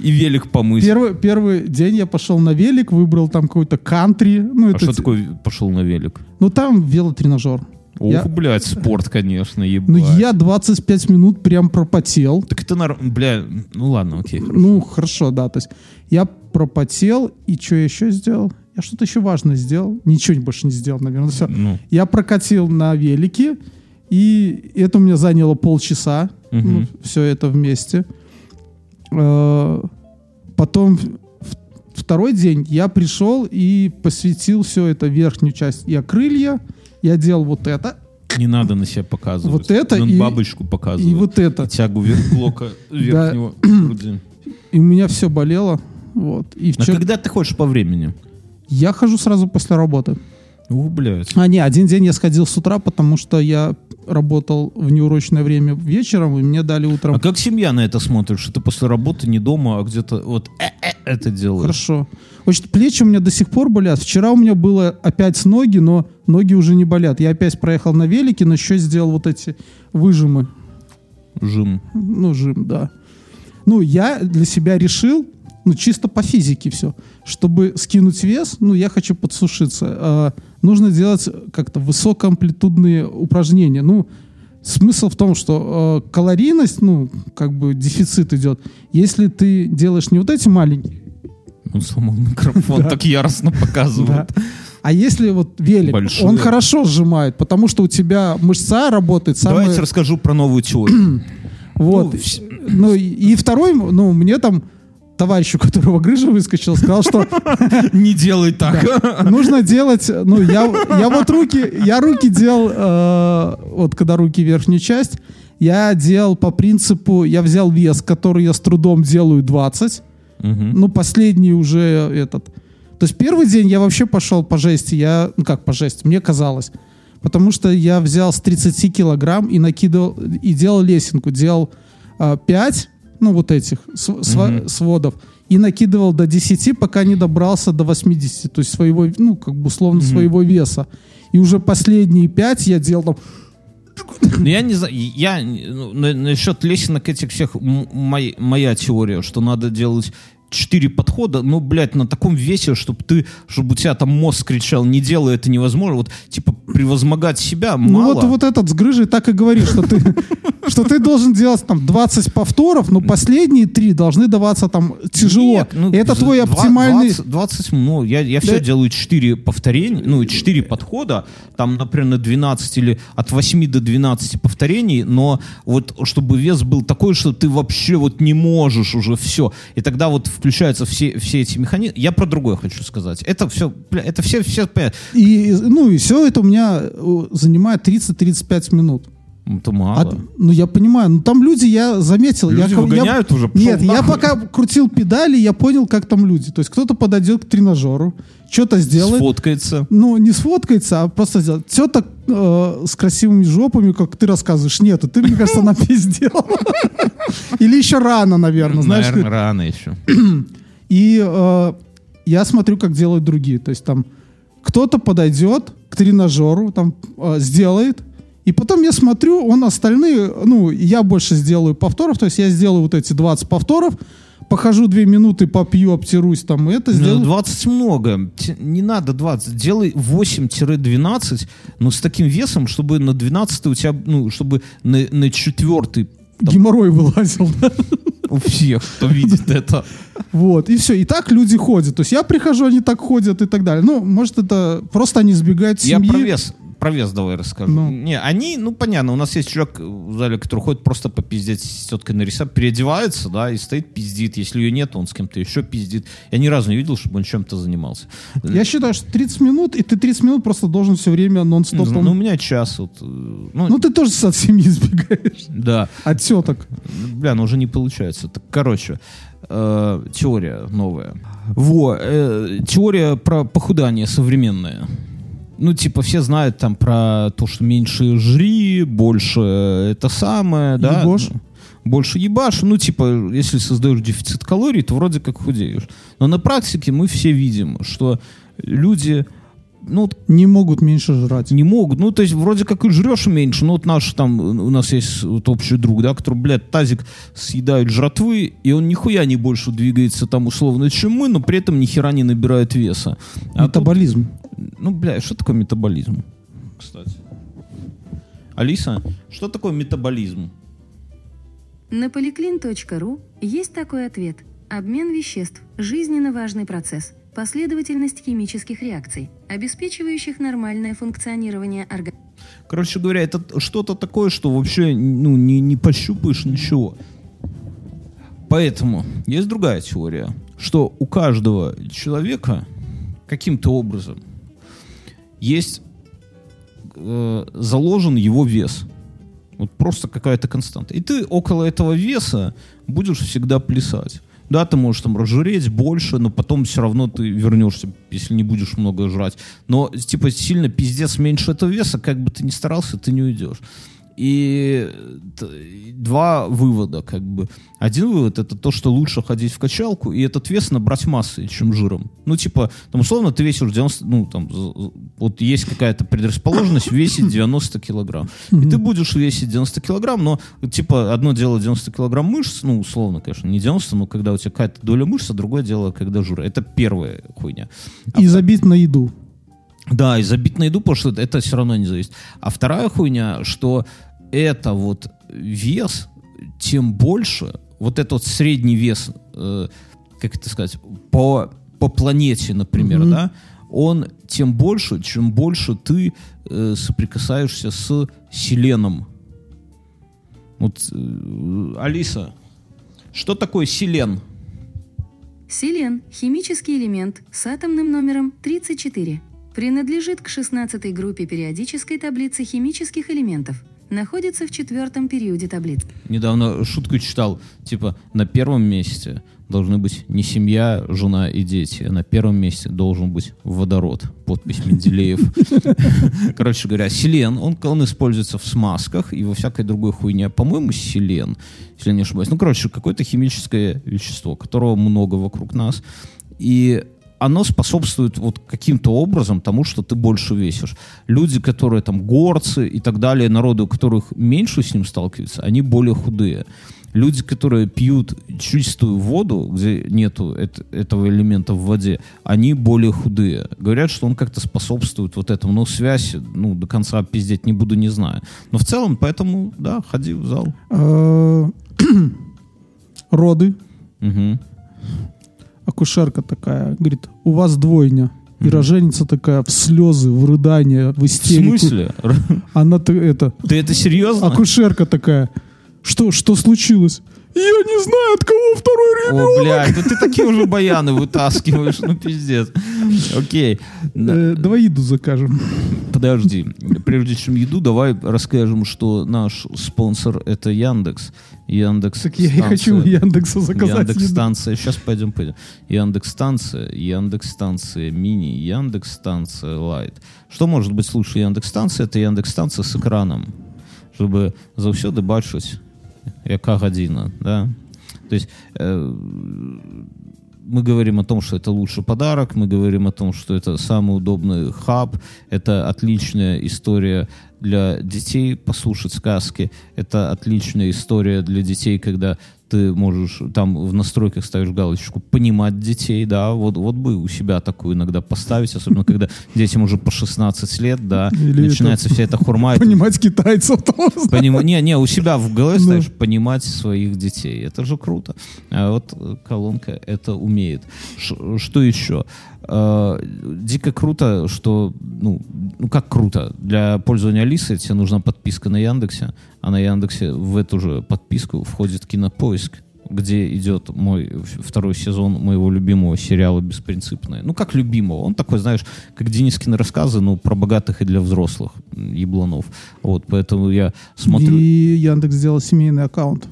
и велик помыть. первый, первый день я пошел на велик, выбрал там какой-то кантри. Ну, А это что такое пошел на велик? Ну, там велотренажер. Ох, Я- блядь, спорт, конечно, ебать. Ну, я 25 минут прям пропотел. Так это, нар- бля, ну ладно, окей. Ну, хорошо, да. То есть я пропотел, и что я еще сделал? Я что-то еще важное сделал. Ничего больше не сделал, наверное. Все. Ну, Я прокатил на велике, и это у меня заняло полчаса. Мгм. все это вместе. Э, Потом второй день я пришел и посвятил все это верхнюю часть. Я крылья, я делал вот это не надо на себя показывать. Вот это и- бабочку показывает. и вот это. Тягу вверх блока верхнего груди. И у меня все болело. Вот. И А вчера... когда ты ходишь по времени? Я хожу сразу после работы. Ух, блядь. А, не, один день я сходил с утра, потому что я работал в неурочное время вечером, и мне дали утром. А как семья на это смотрит, что ты после работы не дома, а где-то вот э-э это делаешь? Хорошо. Значит, плечи у меня до сих пор болят. Вчера у меня было опять ноги, но ноги уже не болят. Я опять проехал на велике, но еще сделал вот эти выжимы. Жим. Ну, жим, да. Ну, я для себя решил, ну, чисто по физике все, чтобы скинуть вес, ну, я хочу подсушиться. а, нужно делать как-то высокоамплитудные упражнения. Ну, смысл в том, что э, калорийность, ну, как бы дефицит идет. Если ты делаешь не вот эти маленькие, Он сломал микрофон, так яростно показывает. а если вот велик, Большие. он хорошо сжимает, потому что у тебя мышца работает самая... Давайте расскажу про новую теорию. Вот. Ну, Ну, и, второй, ну, мне там товарищ, у которого грыжа выскочил, сказал, что Не делай так. нужно делать, ну, я, я вот руки, я руки делал, э, вот когда руки верхнюю часть, я делал по принципу, я взял вес, который я с трудом делаю 20, Мгм. ну, последний уже этот. То есть первый день я вообще пошел по жести, я, ну как по жести, мне казалось. Потому что я взял с 30 килограмм и накидывал, и делал лесенку, делал 5, ну вот этих св- Мгм. сводов, и накидывал до 10, пока не добрался до 80, то есть своего, ну как бы условно своего веса. И уже последние 5 я делал там, Ну, я не знаю, я ну, на- насчет лесенок этих всех м- мой- моя теория, что надо делать четыре подхода, ну, блядь, на таком весе, чтобы ты, чтобы у тебя там мозг кричал, не делай это невозможно, вот, типа, превозмогать себя Ну мало. вот, вот этот с грыжей так и говорит, что ты, что ты должен делать там 20 повторов, но последние три должны даваться там тяжело. Нет, ну, это твой оптимальный... 20, 20, ну, я, я все Да. делаю 4 повторения, ну, 4 подхода, там, например, на 12 или от 8 до 12 повторений, но вот чтобы вес был такой, что ты вообще вот не можешь уже все. И тогда вот включаются все, все эти механизмы. Я про другое хочу сказать. Это все, это все, все. И, ну и все это у меня э, занимает 30-35 минут. Это А- мало. ну я понимаю, ну там люди, я заметил. Люди я, ко- я- выгоняют уже, Нет, я нахуй. пока крутил педали, я понял, как там люди. То есть кто-то подойдет к тренажеру, что-то сделает. Сфоткается. Ну, не сфоткается, а просто сделать. Все так э, с красивыми жопами, как ты рассказываешь. Нет, ты, мне кажется, напиздел. Или еще рано, наверное. Знаешь, Наверное, ты- рано еще. И э, я смотрю, как делают другие. То есть там кто-то подойдет к тренажеру, там э, сделает, и потом я смотрю, он остальные, ну, я больше сделаю повторов, то есть я сделаю вот эти 20 повторов, похожу 2 минуты, попью, обтирусь, там, и это Ну, сделаю. 20 много. Не надо 20. Делай 8-12, но с таким весом, чтобы на 12 у тебя, ну, чтобы на, на четвертый Геморрой вылазил, да? у всех, кто видит это. Вот, и все. И так люди ходят. То есть я прихожу, они так ходят и так далее. Ну, может, это просто они избегают Я семьи. про вес, про вес давай расскажу. Ну. Не, они, ну, понятно, у нас есть человек в зале, который ходит просто попиздеть с теткой на рисап, переодевается, да, и стоит пиздит. Если ее нет, он с кем-то еще пиздит. Я ни разу не видел, чтобы он чем-то занимался. Я считаю, что 30 минут, и ты 30 минут просто должен все время нон-стопом. Ну, у меня час вот. э, Ну, Ну, ты тоже от семьи избегаешь. да. От теток. Бля, ну уже не получается. Так, короче, э, теория новая. Во, э, теория про похудание современная. Ну, типа, все знают там про то, что меньше жри, больше это самое, да. Ебошь. Ну, Больше ебашь. Ну, типа, если создаешь дефицит калорий, то вроде как худеешь. Но на практике мы все видим, что люди, ну, Не могут меньше жрать. не могут. Ну, то есть, вроде как и жрешь меньше. Ну, вот наш там, у нас есть вот общий друг, да, который, блядь, тазик съедает жратвы, и он нихуя не больше двигается там условно, чем мы, но при этом ни хера не набирает веса. А тут- Метаболизм. Ну, бля, что такое метаболизм? Кстати. Алиса, что такое метаболизм? На polyclean.ru есть такой ответ. Обмен веществ – жизненно важный процесс. Последовательность химических реакций, обеспечивающих нормальное функционирование организма. Короче говоря, это что-то такое, что вообще ну, не, не пощупаешь ничего. Поэтому есть другая теория, что у каждого человека каким-то образом есть э, заложен его вес. Вот просто какая-то константа. И ты около этого веса будешь всегда плясать. Да, ты можешь там разжиреть больше, но потом все равно ты вернешься, если не будешь много жрать. Но, типа, сильно пиздец меньше этого веса, как бы ты ни старался, ты не уйдешь. И два вывода, как бы. Один вывод это то, что лучше ходить в качалку и этот вес набрать массой, чем жиром. Ну, типа, там, условно, ты весишь 90, ну, там, вот есть какая-то предрасположенность весить 90 килограмм. И ты будешь весить 90 килограмм, но, типа, одно дело 90 килограмм мышц, ну, условно, конечно, не 90, но когда у тебя какая-то доля мышц, а другое дело, когда жира. Это первая хуйня. И забить на еду. Да, и забить на еду, потому что это все равно не зависит. А вторая хуйня, что это вот вес, тем больше, вот этот средний вес, э, как это сказать, по, по планете, например, Мгм. да, он тем больше, чем больше ты э, соприкасаешься с селеном. Вот, э, Алиса, что такое селен? Селен – химический элемент с атомным номером 34. Принадлежит к 16 группе периодической таблицы химических элементов. Находится в четвертом периоде таблицы. Недавно шутку читал, типа, на первом месте должны быть не семья, жена и дети, а на первом месте должен быть водород. Подпись Менделеев. Короче говоря, селен, он, он используется в смазках и во всякой другой хуйне. По-моему, селен, если я не ошибаюсь. Ну, короче, какое-то химическое вещество, которого много вокруг нас. И оно способствует вот каким-то образом тому, что ты больше весишь. Люди, которые там горцы и так далее, народы, у которых меньше с ним сталкиваются, они более худые. Люди, которые пьют чистую воду, где нету эт- этого элемента в воде, они более худые. Говорят, что он как-то способствует вот этому. Но связь, ну, до конца пиздеть не буду, не знаю. Но в целом, поэтому, да, ходи в зал. Э, Роды. Акушерка такая, говорит, у вас двойня. И роженица такая в слезы, в рыдания, в В истерику. смысле? Она т- это, Ты это серьезно? акушерка такая, что, что случилось? Я не знаю, от кого второй ребенок. О, блядь, да ты такие уже баяны вытаскиваешь, ну пиздец. Окей. Э, давай еду закажем. Подожди. Прежде чем еду, давай расскажем, что наш спонсор это Яндекс. Яндекс. Так я и хочу Яндекса заказать Яндекс станция. Сейчас пойдем, пойдем. Яндекс станция, Яндекс станция мини, Яндекс станция лайт. Что может быть лучше Яндекс станции? Это Яндекс станция с экраном, чтобы заўсёды бачыць яка гадзіна, да? То есть э, мы говорим о том, что это лучший подарок, мы говорим о том, что это самый удобный хаб, это отличная история для детей послушать сказки, это отличная история для детей, когда ты можешь там в настройках ставишь галочку «понимать детей», да, вот, вот бы у себя такую иногда поставить, особенно когда детям уже по 16 лет, да, Или начинается это- вся эта хурма, Понимать китайцев тоже. Поним- Не, не, у себя в голове ставишь понимать своих детей. Это же круто. А вот колонка это умеет. Ш- что еще? Э, дико круто, что, ну, ну как круто, для пользования Алисы тебе нужна подписка на Яндексе, а на Яндексе в эту же подписку входит Кинопоиск, где идет мой второй сезон моего любимого сериала «Беспринципные». Ну, как любимого. Он такой, знаешь, как Денискины рассказы, но про богатых и для взрослых ебланов. Вот, поэтому я смотрю... И Яндекс сделал семейный аккаунт.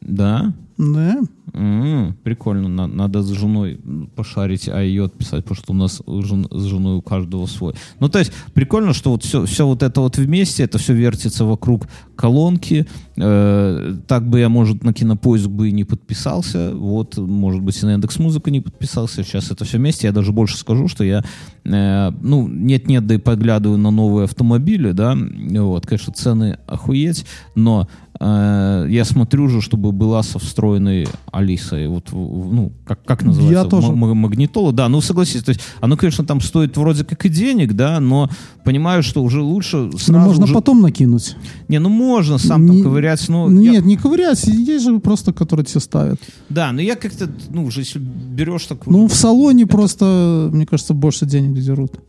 Да? Да? М, Прикольно, На- надо с женой пошарить, а ее отписать, потому что у нас жен- с женой у каждого свой. Ну, то есть, прикольно, что вот все, все вот это вот вместе, это все вертится вокруг колонки. Э, так бы я, может, на кинопоиск бы и не подписался. Вот, может быть, и на Яндекс Музыку не подписался. Сейчас это все вместе. Я даже больше скажу, что я, э, ну, нет-нет, да и поглядываю на новые автомобили, да. Вот, конечно, цены охуеть, но э, я смотрю же, чтобы была со встроенной Алисой. Вот, ну, как, как называется? Я тоже. М- м- магнитола, да, ну согласись, то есть оно, конечно, там стоит вроде как и денег, да, но понимаю, что уже лучше сразу Ну, можно уже- потом накинуть. Не, ну можно сам Не- там ковырять, но... Ну, я- Нет, не ковырять, есть же просто, которые тебе ставят. Да, но я как-то, ну, уже если берешь такую... Ну, в салоне просто, мне кажется, больше денег дерут.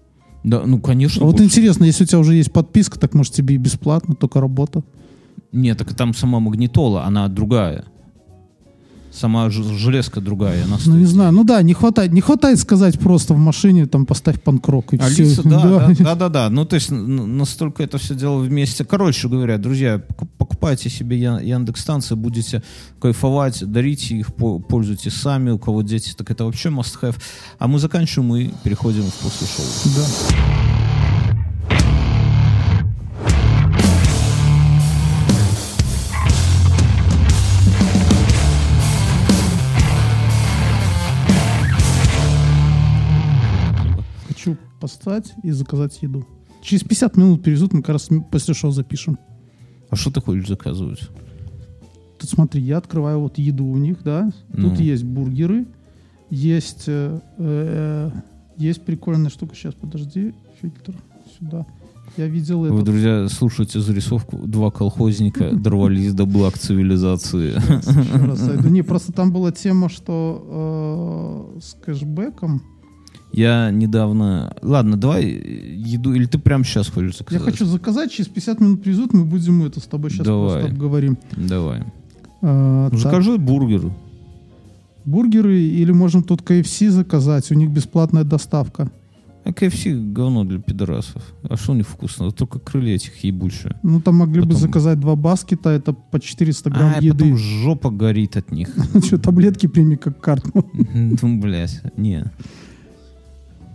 Да, ну, конечно. А вот интересно, если у тебя уже есть подписка, так может тебе и бесплатно, только работа. Нет, так там сама магнитола, она другая. Сама железка другая. Она Ну, стоит- не знаю. Ну да, не хватает, не хватает сказать просто в машине, там, поставь панкрок и Алиса, все. да, да, да, да, да. Ну, то есть настолько это все дело вместе. Короче говоря, друзья, поку- покупайте себе Я- Яндекс-станции, будете кайфовать, дарите их, по- пользуйтесь сами. У кого дети, так это вообще must-have. А мы заканчиваем и переходим в после шоу. Да. Поставить и заказать еду. Через 50 минут перевезут, мы как раз после шоу запишем. А что ты хочешь заказывать? Тут смотри, я открываю вот еду у них, да. Ну. Тут есть бургеры, есть, э, э, есть прикольная штука. Сейчас, подожди, фильтр сюда. Я видел Вы, это. друзья, слушайте зарисовку. Два колхозника дорвались до благ цивилизации. Еще раз зайду. Не, просто там была тема, что э, с кэшбэком. Я недавно... Ладно, давай еду... Или ты прямо сейчас хочешь Я заказать? хочу заказать, через 50 минут привезут, мы будем это с тобой сейчас Давай. просто обговорим. Давай. А, Ну, так, закажи бургер. бургеры или можем тут KFC заказать, у них бесплатная доставка. А KFC говно для пидорасов. А что у них вкусно? Только крылья этих ебучие. Ну, там могли бы Потом- заказать два баскета, это по 400 грамм А, еды. потом жопа горит от них. Что, таблетки прими как карту. Ну, блядь, не.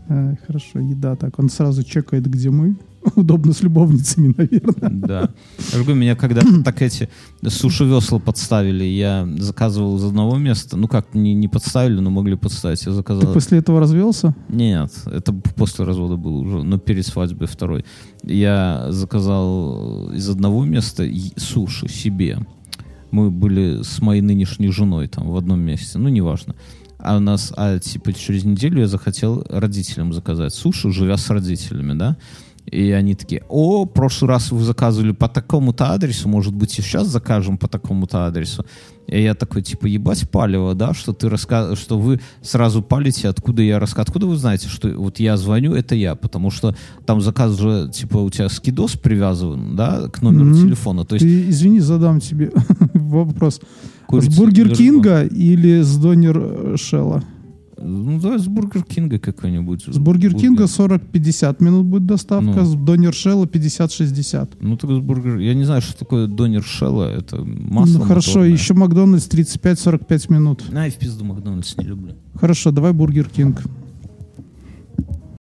А, Хорошо, еда. Так, он сразу чекает, где мы. Удобно с любовницами, наверное. Да. Я говорю, меня когда-то так эти суши-весла подставили. Я заказывал из одного места. Ну как, не, не подставили, но могли подставить. Я Ты заказал... после этого развелся? Нет, это после развода было уже, но перед свадьбой второй. Я заказал из одного места суши себе. Мы были с моей нынешней женой там в одном месте, ну, неважно. А у нас, а типа через неделю я захотел родителям заказать суши, живя с родителями, да. И они такие, о, прошлый раз вы заказывали по такому-то адресу, может быть, и сейчас закажем по такому-то адресу. И я такой, типа, ебать палево, да, что ты раска... что вы сразу палите, откуда я рассказываю. Откуда вы знаете, что вот я звоню, это я, потому что там заказ же, типа, у тебя скидос привязан, да, к номеру Мгм. телефона. То есть Ты, извини, задам тебе вопрос. Курица с Бургер Кинга или с Донер э, Шелла? Ну, давай с Бургер Кинга какой-нибудь. С Бургер Кинга 40-50 минут будет доставка, Ну. с Донер Шелла 50-60. Ну, так с Бургер... Я не знаю, что такое донер Шелла. Это масло Ну, хорошо, моторное. еще Макдональдс 35-45 минут. Ай, в пизду Макдональдс не люблю. Хорошо, давай Бургер Кинг.